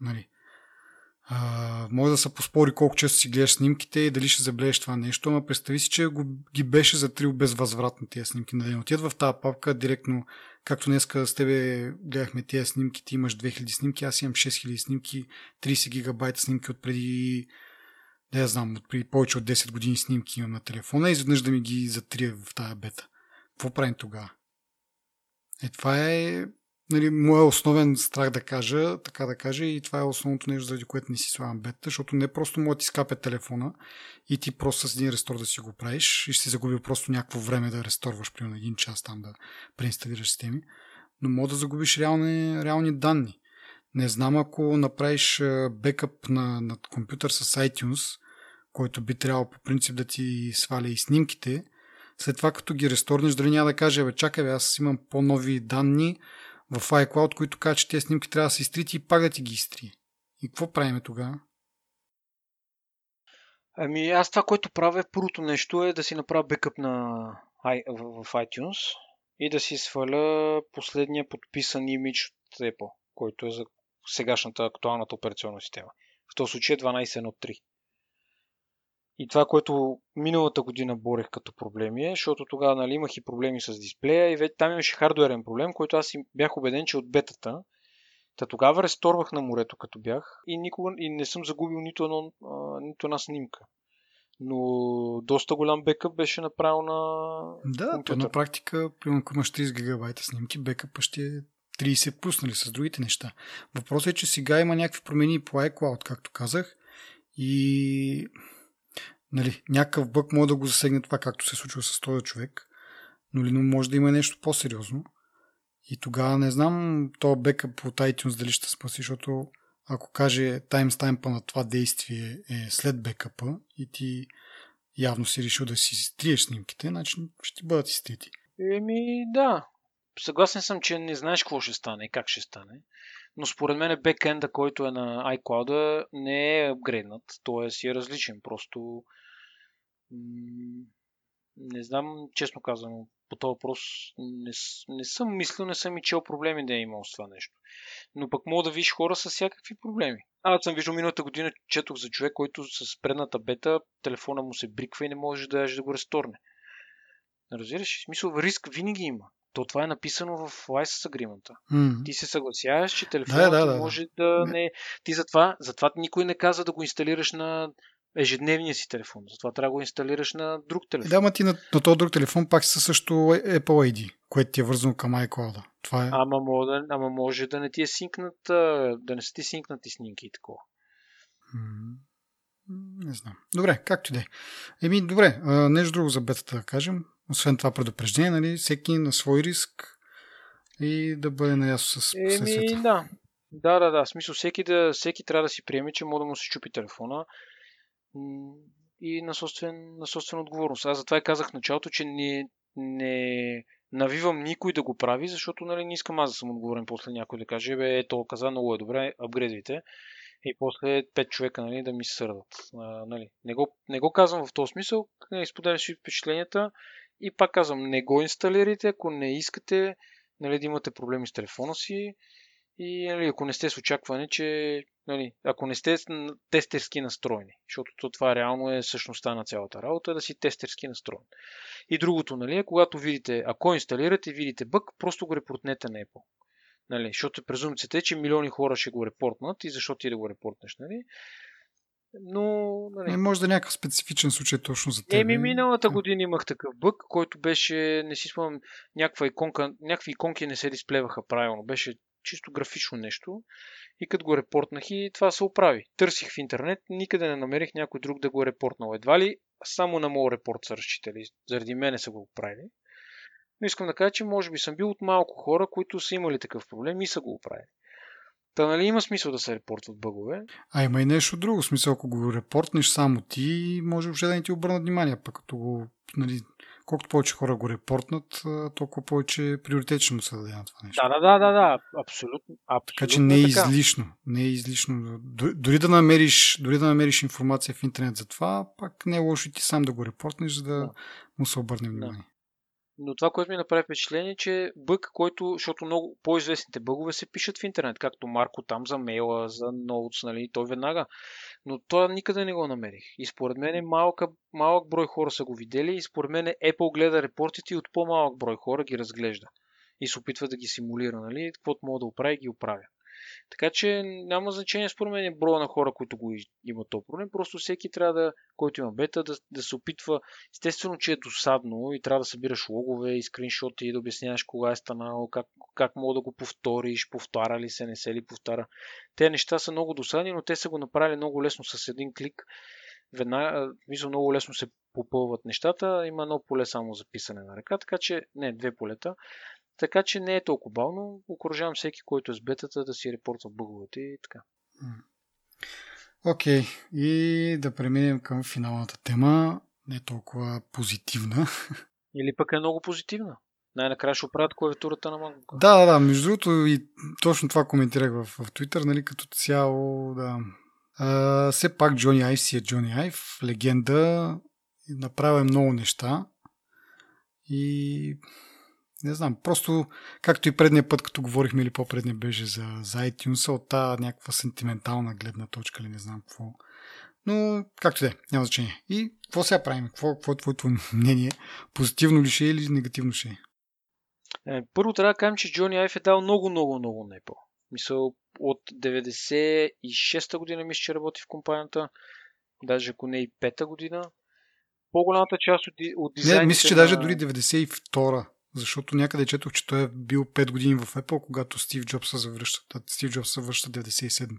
нали, а, може да се поспори колко често си гледаш снимките и дали ще забележиш това нещо, но представи си, че го, ги беше затрил безвъзвратно тези снимки. Нали, отидат в тази папка директно, както днеска с тебе гледахме тези снимки, ти имаш 2000 снимки, аз имам 6000 снимки, 30 гигабайта снимки от преди да я знам, от преди повече от 10 години снимки имам на телефона и изведнъж да ми ги затрия в тази бета. Какво правим тогава? Е, това е нали, моят основен страх да кажа, така да кажа, и това е основното нещо, заради което не си слагам бета, защото не просто може да ти скапе телефона и ти просто с един рестор да си го правиш и ще си загубил просто някакво време да ресторваш, примерно един час там да преинсталираш системи, но може да загубиш реални, реални данни. Не знам ако направиш бекъп на, на компютър с iTunes, който би трябвало по принцип да ти сваля и снимките, след това като ги ресторнеш, дали няма да каже, бе, чакай, бе, аз имам по-нови данни, в iCloud, които казват, че тези снимки трябва да се изтрити и пак да ти ги изтри. И какво правиме тогава? Ами аз това, което правя, първото нещо е да си направя бекъп на, в iTunes и да си сваля последния подписан имидж от Apple, който е за сегашната актуалната операционна система. В този случай е 12.1.3. И това, което миналата година борех като проблеми е, защото тогава нали, имах и проблеми с дисплея и вече там имаше хардуерен проблем, който аз бях убеден, че от бетата. Та тогава ресторвах на морето, като бях и, никога, и не съм загубил нито, едно, а, нито една снимка. Но доста голям бекъп беше направил на Да, то на практика, примерно ако имаш 30 гигабайта снимки, бекъпа ще е 30 плюс, нали, с другите неща. Въпросът е, че сега има някакви промени по iCloud, както казах. И нали, някакъв бък може да го засегне това, както се случва с този човек, но ли може да има нещо по-сериозно. И тогава не знам то бекъп от iTunes дали ще спаси, защото ако каже таймстаймпа на това действие е след бекъпа и ти явно си решил да си стриеш снимките, значи ще ти бъдат изтрити. Еми да. Съгласен съм, че не знаеш какво ще стане и как ще стане. Но според мен бекенда, който е на iCloud, не е апгрейднат. Той е си е различен. Просто не знам, честно казано, по този въпрос не, не съм мислил, не съм и чел проблеми да е имал с това нещо. Но пък мога да видиш хора с всякакви проблеми. Аз съм виждал миналата година, четох за човек, който с предната бета телефона му се бриква и не може да, да го ресторне. Разбираш? В смисъл, риск винаги има. То това е написано в License Agreement. Mm. Ти се съгласяваш, че телефонът да, да, да, може да не... Ти затова, затова никой не каза да го инсталираш на ежедневния си телефон. Затова трябва да го инсталираш на друг телефон. Да, ма ти на, на този друг телефон пак са също Apple ID, което ти е вързано към iCloud. Това е... ама, може ама може да не ти е синкнат, да не са ти синкнати снимки и такова. Не знам. Добре, както да е. Еми, добре, а, нещо друго за бетата да кажем. Освен това предупреждение, нали, всеки на свой риск и да бъде наясно с. Еми, да. Да, да, да. В смисъл, всеки, да, всеки трябва да си приеме, че може да му се чупи телефона и на, собствен, на собствена отговорност. Аз затова и казах в началото, че не, не навивам никой да го прави, защото нали, не искам аз да съм отговорен после някой да каже, бе, ето, каза, много е добре, апгрейдвайте. И после пет човека нали, да ми се сърдат. А, нали. Не, го, не го казвам в този смисъл, не споделям си впечатленията и пак казвам, не го инсталирайте, ако не искате нали, да имате проблеми с телефона си и нали, ако не сте с очакване, че нали, ако не сте тестерски настроени, защото то това реално е същността на цялата работа, да си тестерски настроен. И другото, нали, е, когато видите, ако инсталирате, видите бък, просто го репортнете на Apple. Нали, защото презумцията е, че милиони хора ще го репортнат и защо ти да го репортнеш, нали? Но... Нали... Не, може да е някакъв специфичен случай точно за теб. Еми, миналата година имах такъв бък, който беше, не си спомням, някаква иконка, някакви иконки не се дисплеваха правилно. Беше чисто графично нещо. И като го репортнах и това се оправи. Търсих в интернет, никъде не намерих някой друг да го е репортнал. Едва ли само на моят репорт са разчитали. Заради мене са го правили. Но искам да кажа, че може би съм бил от малко хора, които са имали такъв проблем и са го оправили. Та нали има смисъл да се репортват бъгове? А има и нещо друго. Смисъл, ако го репортнеш само ти, може въобще да не ти обърнат внимание. Пък като го, нали, колкото повече хора го репортнат, толкова повече приоритет ще му се даде на това нещо. Да, да, да, да, да. Абсолютно, абсолютно. Така че не е така. излишно. Не е излишно. Дори да, намериш, дори да намериш информация в интернет за това, пак не е лошо ти сам да го репортнеш, за да, да. му се обърне внимание. Да. Но това, което ми направи впечатление, е, че бъг, който, защото много по-известните бъгове се пишат в интернет, както Марко там за мейла, за ноутс, нали, той веднага. Но това никъде не го намерих. И според мен малък, малък брой хора са го видели и според мен Apple гледа репортите и от по-малък брой хора ги разглежда. И се опитва да ги симулира, нали, каквото мога да оправи, ги оправя. Така че няма значение според мен броя на хора, които го имат този проблем. Просто всеки трябва да, който има бета, да, да се опитва. Естествено, че е досадно и трябва да събираш логове и скриншоти и да обясняваш кога е станало, как, как мога да го повториш, повтара ли се, не се ли повтара. Те неща са много досадни, но те са го направили много лесно с един клик. Веднага, мисля, много лесно се попълват нещата. Има едно поле само за писане на ръка, така че не, две полета. Така че не е толкова бавно. Окоръжавам всеки, който е с бетата, да си репортва бъговете и така. Окей, okay. и да преминем към финалната тема. Не толкова позитивна. Или пък е много позитивна. Най-накрая ще оправят клавиатурата на MacBook. Да, да, да. Между другото и точно това коментирах в, в Twitter, нали, като цяло, да. А, все пак Джони Айв си е Джони Айв, легенда, направя много неща и не знам, просто както и предния път, като говорихме или по-предния беше за, за iTunes, от тази някаква сентиментална гледна точка или не знам какво. Но както да е, няма значение. И какво сега правим? Какво, какво е твоето мнение? Позитивно ли ще е или негативно ще е? е първо трябва да кажем, че Джони Айф е дал много, много, много непо. Мисъл, от 96-та година мисля, че работи в компанията, даже ако не и 5-та година. По-голямата част от, от дизайните... Не, мисля, че на... даже дори 92-та защото някъде четох, че той е бил 5 години в Apple, когато Стив Джобс се завръща. Стив Джобс се връща 97.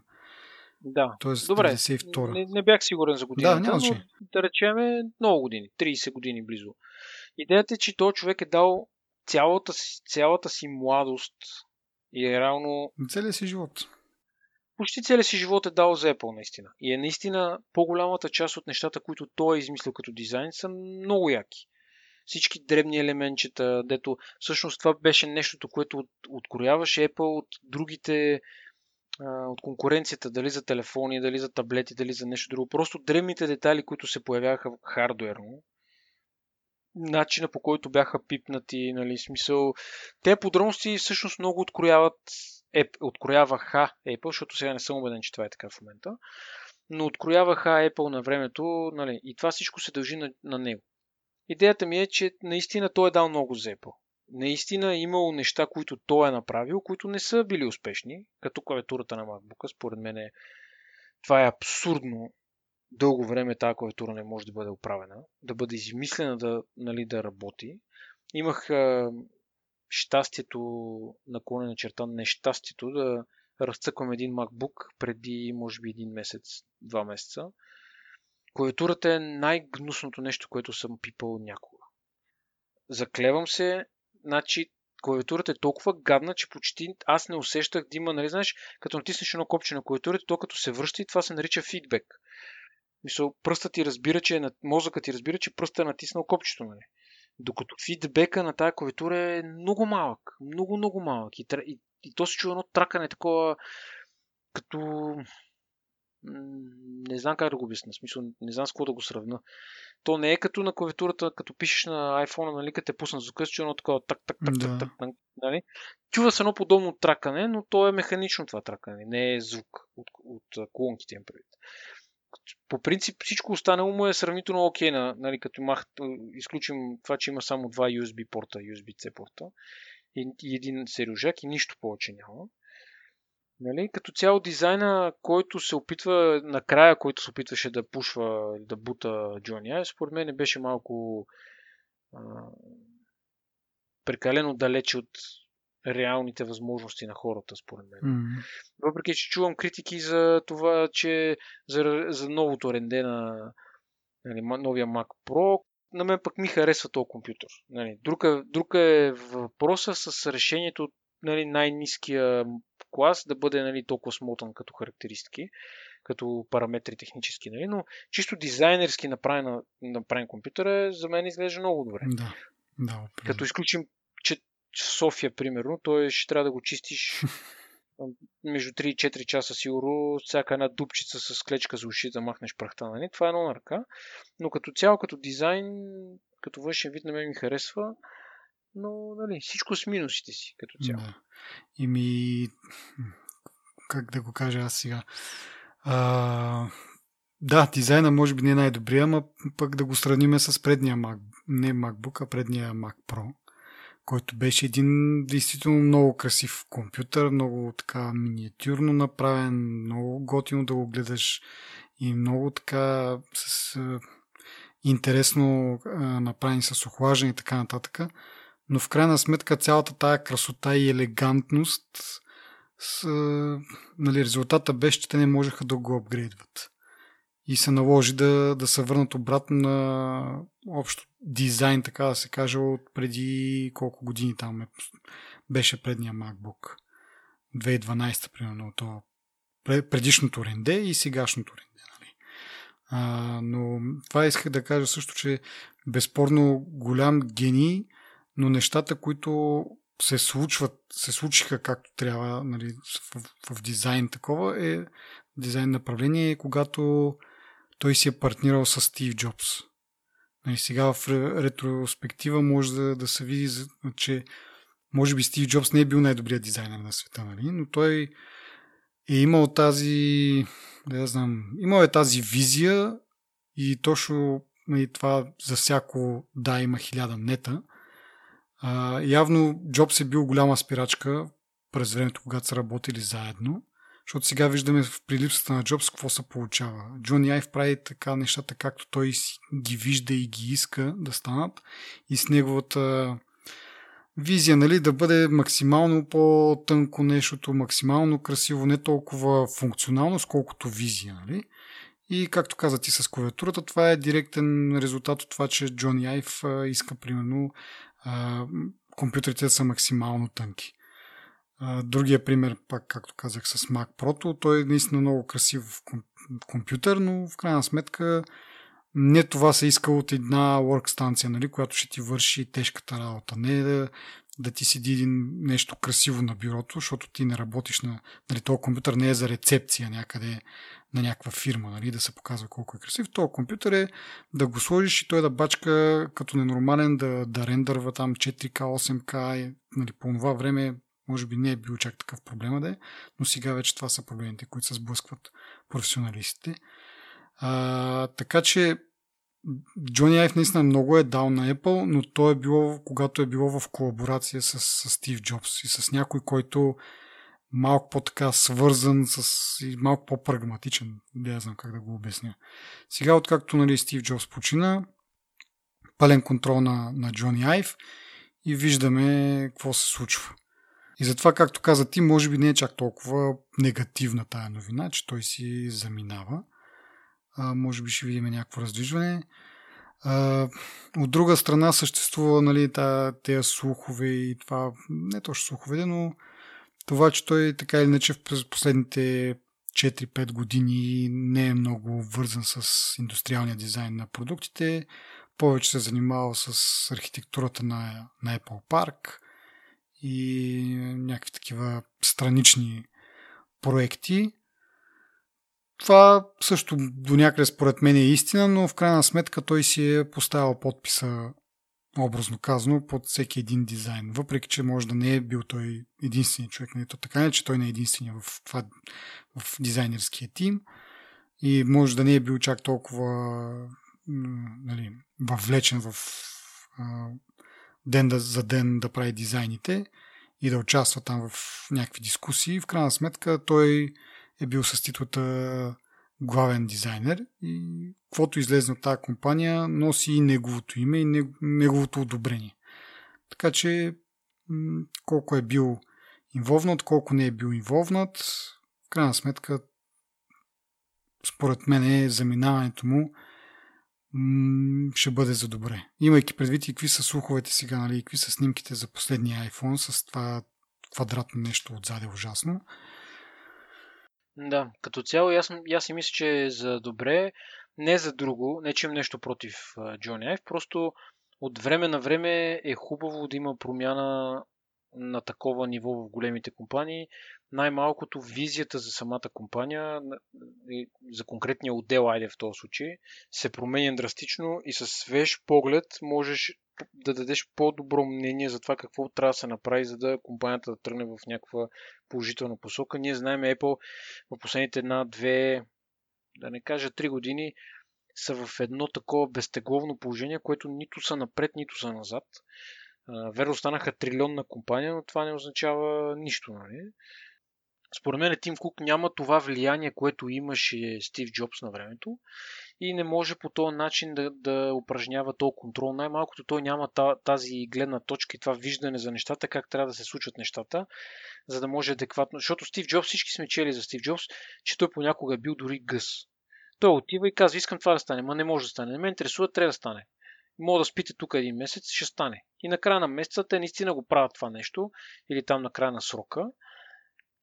Да. Тоест Добре, 92. Не, не бях сигурен за годината, да, няма но да речеме много години, 30 години близо. Идеята е, че този човек е дал цялата цялата си младост и е реално... Целият си живот. Почти целият си живот е дал за Apple, наистина. И е наистина по-голямата част от нещата, които той е измислил като дизайн, са много яки всички дребни елементчета, дето всъщност това беше нещото, което от, открояваше Apple от другите от конкуренцията, дали за телефони, дали за таблети, дали за нещо друго. Просто древните детайли, които се появяха хардуерно, начина по който бяха пипнати, нали, смисъл. Те подробности всъщност много открояват, открояваха Apple, защото сега не съм убеден, че това е така в момента, но открояваха Apple на времето, нали, и това всичко се дължи на, на него. Идеята ми е, че наистина той е дал много Apple. Наистина е имало неща, които той е направил, които не са били успешни, като клавиатурата на MacBook. Според мен е, това е абсурдно. Дълго време тази клавиатура не може да бъде оправена, да бъде измислена да, нали, да работи. Имах а, щастието, наклонена черта, нещастието да разцъквам един MacBook преди, може би, един месец, два месеца Клавиатурата е най-гнусното нещо, което съм пипал някога. Заклевам се, значи клавиатурата е толкова гадна, че почти аз не усещах да има, нали знаеш, като натиснеш едно копче на клавиатурата, то като се връща и това се нарича фидбек. Мисъл, пръстът ти разбира, че е, мозъкът ти разбира, че пръстът е натиснал копчето, нали? Докато фидбека на тази клавиатура е много малък. Много, много малък. И, и, и то се чува едно тракане такова, като не знам как да го обясня, смисъл, не знам с какво да го сравна. То не е като на клавиатурата, като пишеш на iPhone, нали, като те пусна звука, че едно такова так, так, так, да. так, так, нали. Чува се едно подобно тракане, но то е механично това тракане, не е звук от, от колонките им предвид. По принцип всичко останало му е сравнително окей, okay, нали, като мах, изключим това, че има само два USB порта, USB-C порта и, и един сериожак и нищо повече няма. Нали? Като цяло дизайна, който се опитва, накрая, който се опитваше да пушва, да бута Джони Ай, според мен беше малко а, прекалено далече от реалните възможности на хората, според мен. Mm-hmm. Въпреки, че чувам критики за това, че за, за новото ренде на нали, новия Mac Pro, на мен пък ми харесва този компютър. Нали, друг, друг е въпроса с решението нали, най-низкия клас да бъде нали, толкова смотан като характеристики, като параметри технически. Нали? Но чисто дизайнерски направен, направен компютър е, за мен изглежда много добре. Да, да. Като изключим, че в София, примерно, той ще трябва да го чистиш между 3 и 4 часа сигурно, всяка една дупчица с клечка за уши да махнеш прахта. Нали? Това е едно на ръка. Но като цяло, като дизайн, като външен вид на мен ми харесва но нали, всичко с минусите си като цяло. Да. И ми, как да го кажа аз сега, а, да, дизайна може би не е най-добрия, но пък да го сравним с предния Mac, не MacBook, а предния Mac Pro, който беше един действително много красив компютър, много така миниатюрно направен, много готино да го гледаш и много така с интересно а, направен с охлаждане и така нататък но в крайна сметка цялата тая красота и елегантност с, нали, резултата беше, че те не можеха да го апгрейдват. И се наложи да, да се върнат обратно на общо дизайн, така да се каже, от преди колко години там е, беше предния MacBook. 2012, примерно, то предишното ренде и сегашното ренде. Нали? А, но това исках да кажа също, че безспорно голям гений но нещата, които се случват, се случиха както трябва нали, в, в дизайн такова, е дизайн направление, когато той си е партнирал с Стив Джобс. Нали, сега в ретроспектива може да, да се види, че може би Стив Джобс не е бил най-добрият дизайнер на света, нали? но той е имал тази, да знам, имал е тази визия и точно нали, това за всяко да има хиляда нета – а, явно Джобс е бил голяма спирачка през времето, когато са работили заедно, защото сега виждаме в прилипсата на Джобс какво се получава. Джони Айв прави така нещата, както той ги вижда и ги иска да станат и с неговата визия, нали, да бъде максимално по-тънко нещото, максимално красиво, не толкова функционално, сколкото визия, нали. И както каза ти с клавиатурата, това е директен резултат от това, че Джони Айв иска, примерно, компютрите са максимално тънки. А, другия пример, пак както казах с Mac Pro, той е наистина много красив компютър, но в крайна сметка не това се иска от една workстанция, нали, която ще ти върши тежката работа. Не да, да ти седи нещо красиво на бюрото, защото ти не работиш на... Нали, този компютър не е за рецепция някъде на някаква фирма, нали, да се показва колко е красив. Този компютър е да го сложиш и той да бачка като ненормален, да, да рендърва там 4K, 8K. Нали, по това време може би не е бил чак такъв проблема да е, но сега вече това са проблемите, които се сблъскват професионалистите. А, така че Джони Айв наистина много е дал на Apple, но то е било, когато е било в колаборация с, с Стив Джобс и с някой, който малко по-така свързан с и малко по-прагматичен. Не знам как да го обясня. Сега, откакто нали, Стив Джобс почина, пълен контрол на, на Джони Айв и виждаме какво се случва. И затова, както каза ти, може би не е чак толкова негативна тая новина, че той си заминава. А, може би ще видим някакво раздвижване. А, от друга страна съществува нали, тези слухове и това, не точно слухове, но това, че той така или иначе в последните 4-5 години не е много вързан с индустриалния дизайн на продуктите, повече се е занимавал с архитектурата на, на Apple Park и някакви такива странични проекти. Това също до някъде според мен е истина, но в крайна сметка той си е поставил подписа образно казано, под всеки един дизайн. Въпреки, че може да не е бил той единственият човек, нали? то така не, че той не е единствения в, това, в дизайнерския тим и може да не е бил чак толкова нали, въвлечен в а, ден да, за ден да прави дизайните и да участва там в някакви дискусии. В крайна сметка той е бил с титлата главен дизайнер и каквото излезе от тази компания носи и неговото име и неговото одобрение. Така че колко е бил инволвнат, колко не е бил инволвнат, в крайна сметка според мен е заминаването му ще бъде за добре. Имайки предвид и какви са слуховете сега, нали, и какви са снимките за последния iPhone с това квадратно нещо отзаде ужасно. Да, като цяло аз, аз си мисля, че е за добре, не за друго, не че имам нещо против Джони Айв, просто от време на време е хубаво да има промяна на такова ниво в големите компании. Най-малкото визията за самата компания, за конкретния отдел, айде в този случай, се променя драстично и с свеж поглед можеш да дадеш по-добро мнение за това какво трябва да се направи, за да компанията да тръгне в някаква положителна посока. Ние знаем Apple в последните една, две, да не кажа три години, са в едно такова безтегловно положение, което нито са напред, нито са назад. Верно станаха трилионна компания, но това не означава нищо. Нали? Според мен Тим Кук няма това влияние, което имаше Стив Джобс на времето и не може по този начин да, да упражнява този контрол. Най-малкото той няма тази гледна точка и това виждане за нещата, как трябва да се случват нещата, за да може адекватно. Защото Стив Джобс, всички сме чели за Стив Джобс, че той понякога е бил дори гъс. Той отива и казва, искам това да стане, ма не може да стане. Не ме интересува, трябва да стане. Мога да спите тук един месец, ще стане. И на края на месеца те наистина го правят това нещо, или там на края на срока.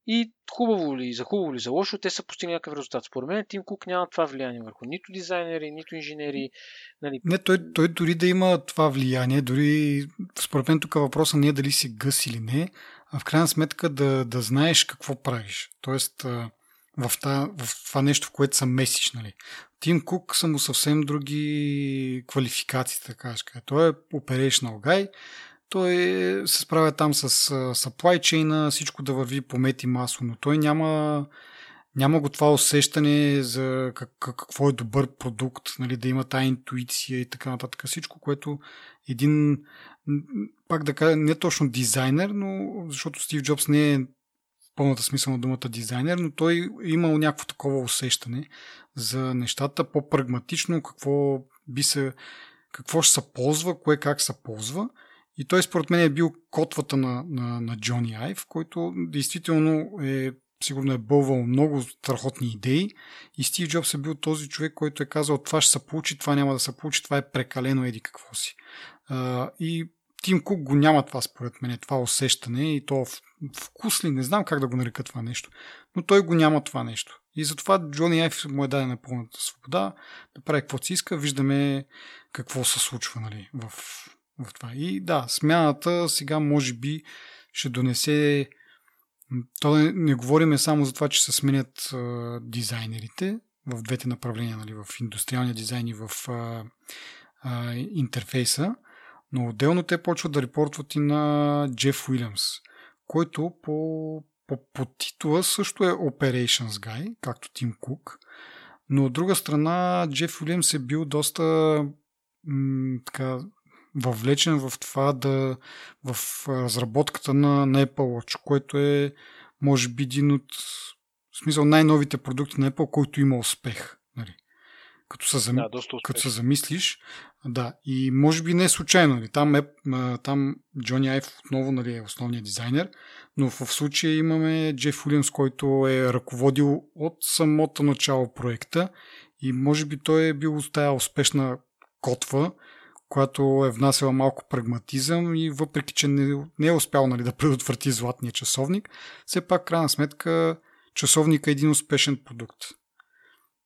И хубаво ли, за хубаво ли, за лошо, те са постигнали някакъв резултат. Според мен Тим Кук няма това влияние върху нито дизайнери, нито инженери. Нали. Не, той, той дори да има това влияние, дори според мен тук въпросът не е дали си гъс или не, а в крайна сметка да, да знаеш какво правиш. Тоест, в, та, в това нещо, в което съм месиш. Нали. Тим Кук са му съвсем други квалификации, така да кажа. Той е operational guy, той се справя там с supply chain, всичко да върви по мет и масло, но той няма, няма го това усещане за как, какво е добър продукт, нали, да има тази интуиция и така нататък. Всичко, което един, пак да кажа, не точно дизайнер, но защото Стив Джобс не е пълната смисъл на думата дизайнер, но той е имал някакво такова усещане за нещата по-прагматично, какво би се, какво ще се ползва, кое как се ползва – и той според мен е бил котвата на, на, на Джони Айв, който действително е сигурно е бълвал много страхотни идеи и Стив Джобс е бил този човек, който е казал това ще се получи, това няма да се получи, това е прекалено, еди какво си. А, и Тим Кук го няма това според мен, това усещане и то вкус ли, не знам как да го нарека това нещо, но той го няма това нещо. И затова Джони Айв му е дадена пълната свобода да прави каквото си иска, виждаме какво се случва нали, в, в това. И да, смяната сега може би ще донесе. То не, не говориме само за това, че се сменят а, дизайнерите в двете направления, нали, в индустриалния дизайн и в а, а, интерфейса, но отделно те почват да репортват и на Джеф Уилямс, който по, по, по титула също е Operations Guy, както Тим Кук, но от друга страна Джеф Уилямс е бил доста м, така, въвлечен в това да в разработката на, на Apple Watch, което е може би един от в смисъл най-новите продукти на Apple, който има успех. Нали? Като, се зам... да, като се замислиш. Да, и може би не е случайно. Нали? Там, е, там Джони Айв отново нали, е основният дизайнер, но в случая имаме Джеф Уилямс, който е ръководил от самото начало проекта и може би той е бил тая успешна котва, която е внасяла малко прагматизъм и въпреки, че не, не е успял нали, да предотврати златния часовник, все пак, крайна сметка, часовник е един успешен продукт.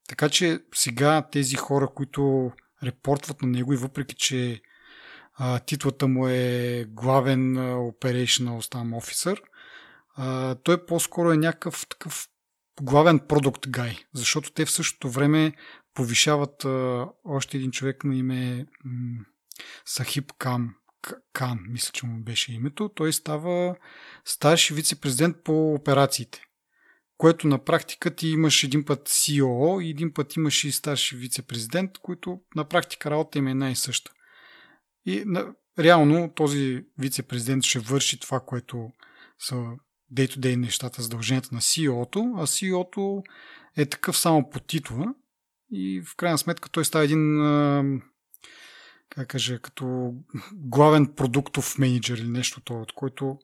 Така че сега тези хора, които репортват на него и въпреки, че а, титлата му е главен а, operational там офисър, той по-скоро е някакъв такъв главен продукт гай, защото те в същото време повишават а, още един човек на име м- Сахиб Кам, Кан, мисля, че му беше името. Той става старши вице-президент по операциите което на практика ти имаш един път COO и един път имаш и старши вице-президент, които на практика работа им е една и съща. И на, реално този вице-президент ще върши това, което са day-to-day нещата, задълженията на CEO-то, а CEO-то е такъв само по титла и в крайна сметка той става един как кажа, като главен продуктов менеджер или нещо това, от който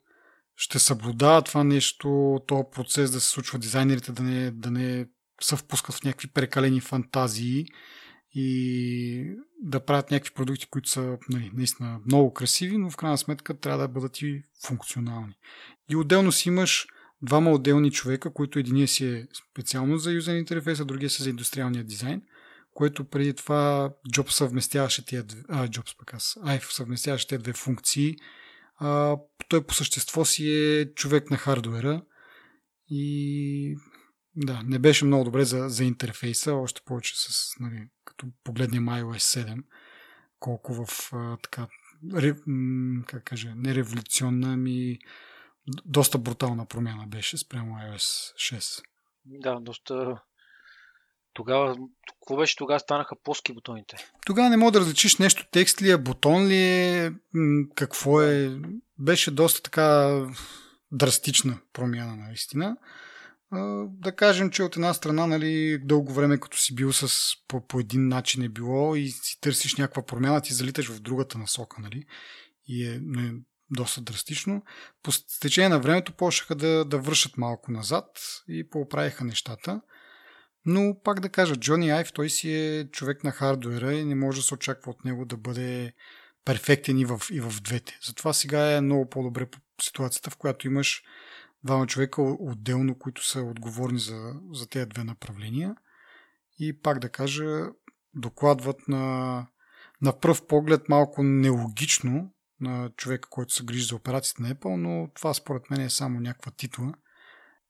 ще съблюдава това нещо, този процес да се случва дизайнерите да не, да не се впускат в някакви прекалени фантазии и да правят някакви продукти, които са нали, наистина много красиви, но в крайна сметка трябва да бъдат и функционални. И отделно си имаш двама отделни човека, които единия си е специално за юзен интерфейс, а другия си за индустриалния дизайн, което преди това Jobs съвместяваше тия а, Jobs пък аз, IF съвместяваше тези две функции. А, той по същество си е човек на хардуера и да, не беше много добре за, за интерфейса, още повече с, нали, като погледнем iOS 7, колко в а, така, ре, как кажа, не революционна, ами доста брутална промяна беше спрямо iOS 6. Да, доста тогава, какво беше тогава станаха плоски бутоните? Тогава не мога да различиш нещо текст ли е, бутон ли е, какво е. Беше доста така драстична промяна наистина. Да кажем, че от една страна, нали, дълго време като си бил с по, по един начин е било и си търсиш някаква промяна, ти залиташ в другата насока, нали? И е, доста драстично. По течение на времето почнаха да, да вършат малко назад и поправиха нещата. Но пак да кажа, Джони Айв, той си е човек на хардуера и не може да се очаква от него да бъде перфектен и в, и в двете. Затова сега е много по-добре по ситуацията, в която имаш двама човека отделно, които са отговорни за, за тези две направления. И пак да кажа, докладват на, на пръв поглед малко нелогично на човека, който се грижи за операцията на Apple, но това според мен е само някаква титла –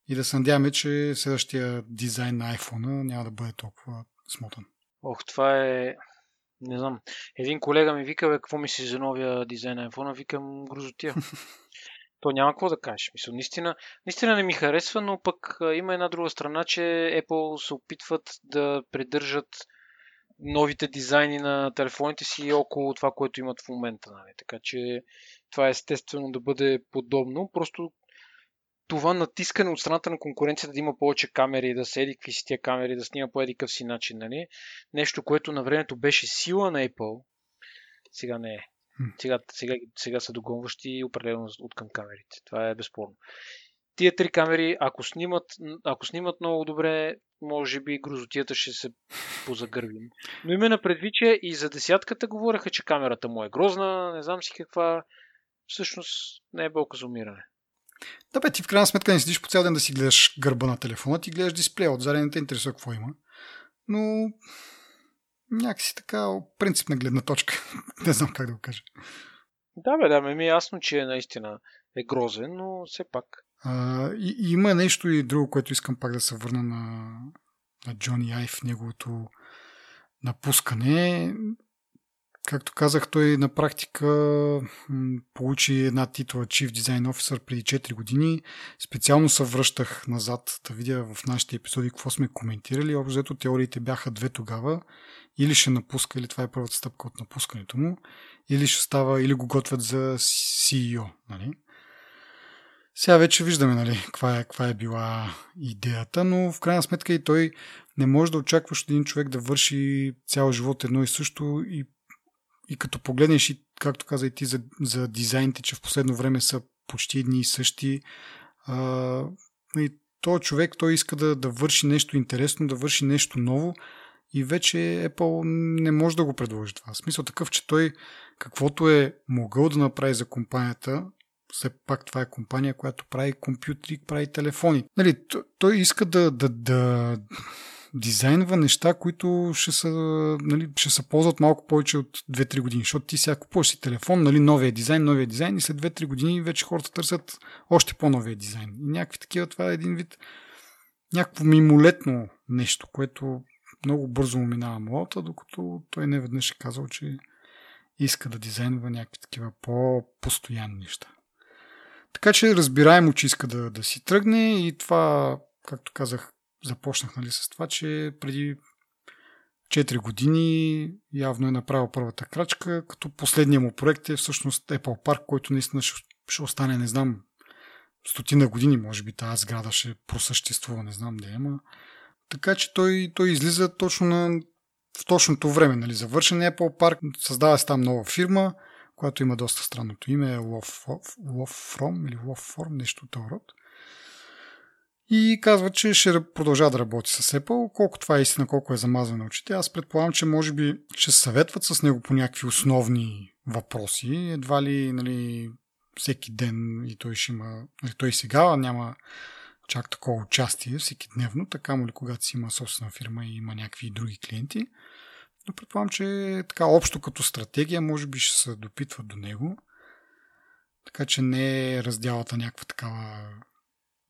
и да се надяваме, че следващия дизайн на iPhone няма да бъде толкова смотан. Ох, това е... Не знам. Един колега ми вика, бе, какво мислиш за новия дизайн на iPhone? Викам грозотия. То няма какво да кажеш. Мисля, наистина, наистина не ми харесва, но пък има една друга страна, че Apple се опитват да придържат новите дизайни на телефоните си около това, което имат в момента. Нали? Така че това е естествено да бъде подобно. Просто това натискане от страната на конкуренцията да има повече камери, да се еди какви си тия камери, да снима по едикъв си начин, нали? Нещо, което на времето беше сила на Apple, сега не е. Сега, сега, сега са догонващи определено от към камерите. Това е безспорно. Тия три камери, ако снимат, ако снимат много добре, може би грозотията ще се позагърбим. Но именно предвид, че и за десятката говореха, че камерата му е грозна, не знам си каква. Всъщност не е болка за умиране. Да, бе, ти в крайна сметка не седиш по цял ден да си гледаш гърба на телефона, ти гледаш дисплея, отзади не те интересува какво има. Но някакси така принципна гледна точка. не знам как да го кажа. Да, бе, да, ми е ясно, че наистина е грозен, но все пак. А, и, има нещо и друго, което искам пак да се върна на, на Джони Айв, неговото напускане. Както казах, той на практика получи една титла Chief Design Officer преди 4 години. Специално се връщах назад да видя в нашите епизоди какво сме коментирали. Общо теориите бяха две тогава. Или ще напуска, или това е първата стъпка от напускането му, или ще става, или го готвят за CEO. Нали? Сега вече виждаме нали, каква, е, каква е била идеята, но в крайна сметка и той не може да очакваш един човек да върши цял живот едно и също и и като погледнеш и, както каза и ти за, за дизайните, че в последно време са почти едни и същи, а, и този човек, той иска да, да върши нещо интересно, да върши нещо ново и вече Apple не може да го предложи това. В смисъл такъв, че той каквото е могъл да направи за компанията, все пак това е компания, която прави компютри, прави телефони. Нали, той иска да, да, да, дизайнва неща, които ще са, нали, ще се ползват малко повече от 2-3 години. Защото ти сега купуваш си телефон, нали, новия дизайн, новия дизайн и след 2-3 години вече хората търсят още по-новия дизайн. И някакви такива, това е един вид някакво мимолетно нещо, което много бързо му минава модата, докато той не веднъж е казал, че иска да дизайнва някакви такива по-постоянни неща. Така че разбираемо, че иска да, да си тръгне и това, както казах, започнах нали, с това, че преди 4 години явно е направил първата крачка, като последният му проект е всъщност Apple Park, който наистина ще, ще остане, не знам, стотина години, може би тази сграда ще просъществува, не знам да има. Така че той, той излиза точно на, в точното време. Нали? Завършен Apple Park, създава се там нова фирма, която има доста странното име, Love, From или Love нещо от този род. И казва, че ще продължава да работи с Apple. Колко това е истина, колко е замазване очите, аз предполагам, че може би ще съветват с него по някакви основни въпроси. Едва ли нали, всеки ден и той ще има, нали, той сега няма чак такова участие всеки дневно, така му ли когато си има собствена фирма и има някакви други клиенти. Но предполагам, че така общо като стратегия може би ще се допитват до него. Така че не е разделата някаква такава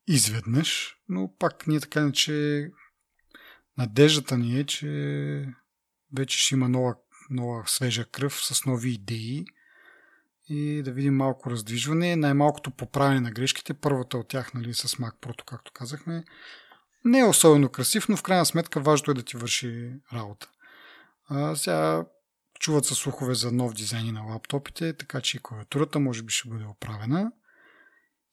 изведнъж, но пак ние така че надеждата ни е, че вече ще има нова, нова свежа кръв с нови идеи и да видим малко раздвижване, най-малкото поправяне на грешките. Първата от тях, нали, с Mac Pro, както казахме, не е особено красив, но в крайна сметка важното е да ти върши работа. А, сега чуват се слухове за нов дизайн на лаптопите, така че и клавиатурата може би ще бъде оправена.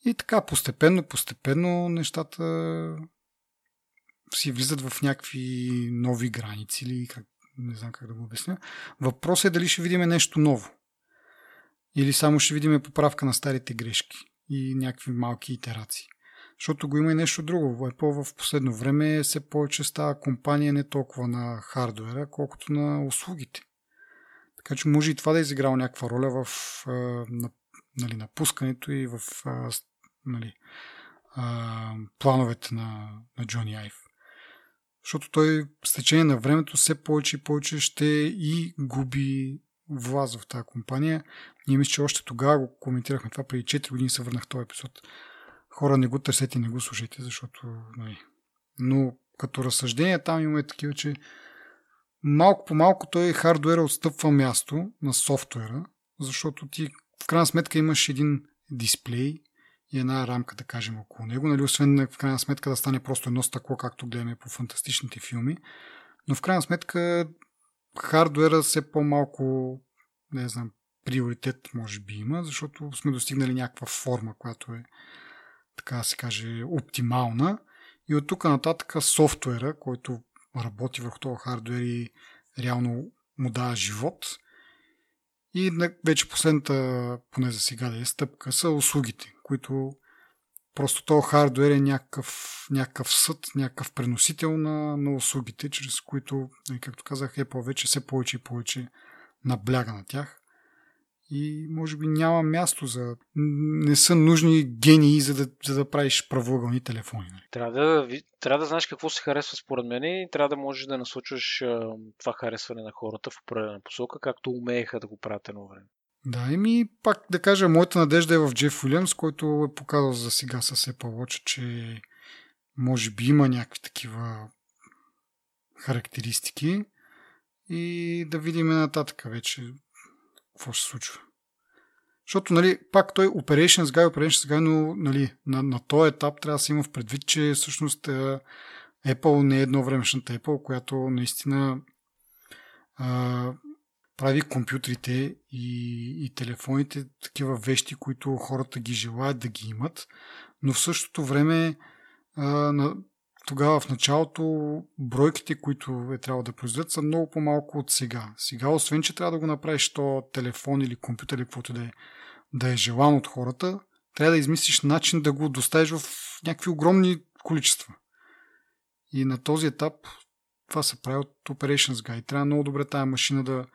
И така, постепенно, постепенно нещата си влизат в някакви нови граници или как, не знам как да го обясня. Въпросът е дали ще видим нещо ново. Или само ще видим поправка на старите грешки и някакви малки итерации. Защото го има и нещо друго. Apple в последно време все повече става компания не толкова на хардуера, колкото на услугите. Така че може и това да е изиграло някаква роля в на, нали, напускането и в нали, плановете на, на Джони Айв. Защото той с течение на времето все повече и повече ще и губи власт в тази компания. Ние мисля, че още тогава го коментирахме това, преди 4 години се върнах този епизод. Хора не го търсете не го слушайте, защото... Нали. Но като разсъждение там има и такива, че малко по малко той хардуера отстъпва място на софтуера, защото ти в крайна сметка имаш един дисплей, и една рамка, да кажем, около него. Нали, освен в крайна сметка да стане просто едно стъкло, както гледаме по фантастичните филми. Но в крайна сметка хардуера все по-малко, не знам, приоритет може би има, защото сме достигнали някаква форма, която е, така да се каже, оптимална. И от тук нататък софтуера, който работи върху този хардуер и реално му дава живот. И вече последната, поне за сега да е стъпка, са услугите които просто този хардуер е някакъв, някакъв съд, някакъв преносител на, на услугите, чрез които, нали, както казах, Apple вече все повече и повече набляга на тях. И може би няма място за... Не са нужни гении, за да, за да правиш правоъгълни телефони. Нали? Трябва да, трябва да знаеш какво се харесва според мен и трябва да можеш да насочваш това харесване на хората в определена посока, както умееха да го правят едно време. Да, еми пак да кажа, моята надежда е в Джеф Уилямс, който е показал за сега с Apple Watch, че може би има някакви такива характеристики и да видим нататък вече какво се случва. Защото, нали, пак той Operations Guy, Operations Guy, но нали, на, на този етап трябва да се има в предвид, че всъщност е, Apple не е едновремешната Apple, която наистина а, прави компютрите и, и телефоните такива вещи, които хората ги желаят да ги имат, но в същото време а, на, тогава в началото бройките, които е трябвало да произведат, са много по-малко от сега. Сега, освен, че трябва да го направиш то телефон или компютър или каквото да е, да е желан от хората, трябва да измислиш начин да го доставиш в някакви огромни количества. И на този етап това се прави от Operations Guide. Трябва много добре тази машина да,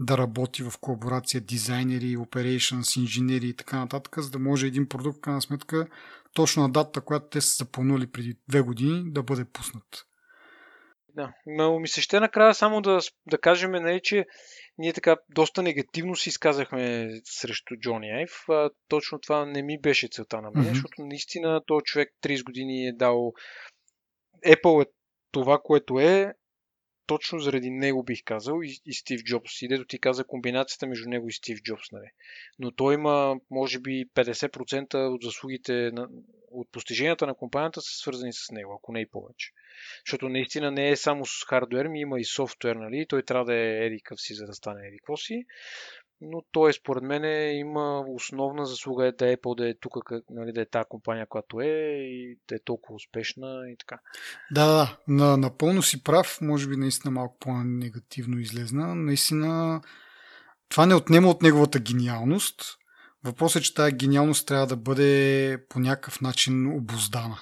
да работи в колаборация дизайнери, operations, инженери и така нататък, за да може един продукт, крайна сметка, точно на дата, която те са запълнали преди две години, да бъде пуснат. да. Но ми се ще накрая само да, да кажем, нали, че ние така доста негативно си изказахме срещу Джони Айв. А, точно това не ми беше целта на мен, mm-hmm. защото наистина този човек 30 години е дал Apple е това, което е, точно заради него бих казал и, и Стив Джобс. И дето ти каза комбинацията между него и Стив Джобс. Нали. Но той има, може би, 50% от заслугите, на, от постиженията на компанията са свързани с него, ако не и повече. Защото наистина не е само с хардвер, ми има и софтуер, нали? Той трябва да е едикъв си, за да стане едикво си но той според мен има основна заслуга е да Apple да е тук, нали, да е тази компания, която е и да е толкова успешна и така. Да, да, на, напълно си прав, може би наистина малко по-негативно излезна. Наистина това не отнема от неговата гениалност. Въпросът е, че тази гениалност трябва да бъде по някакъв начин обоздана.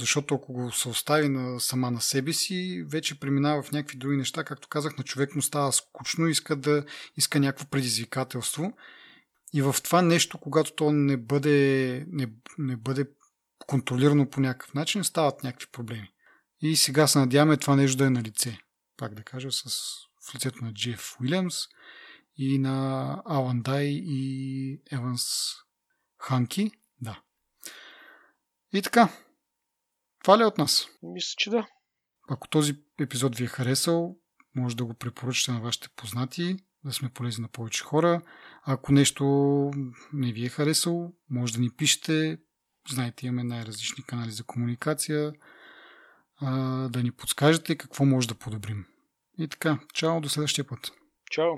Защото ако го се остави на, сама на себе си, вече преминава в някакви други неща. Както казах, на човек му става скучно, иска да иска някакво предизвикателство. И в това нещо, когато то не бъде, не, не бъде контролирано по някакъв начин, стават някакви проблеми. И сега се надяваме това нещо да е на лице. Пак да кажа, с, в лицето на Джеф Уилямс и на Алан Дай и Еванс Ханки. Да. И така, това ли е от нас? Мисля, че да. Ако този епизод ви е харесал, може да го препоръчате на вашите познати, да сме полезни на повече хора. Ако нещо не ви е харесало, може да ни пишете. Знаете, имаме най-различни канали за комуникация. да ни подскажете какво може да подобрим. И така, чао, до следващия път. Чао.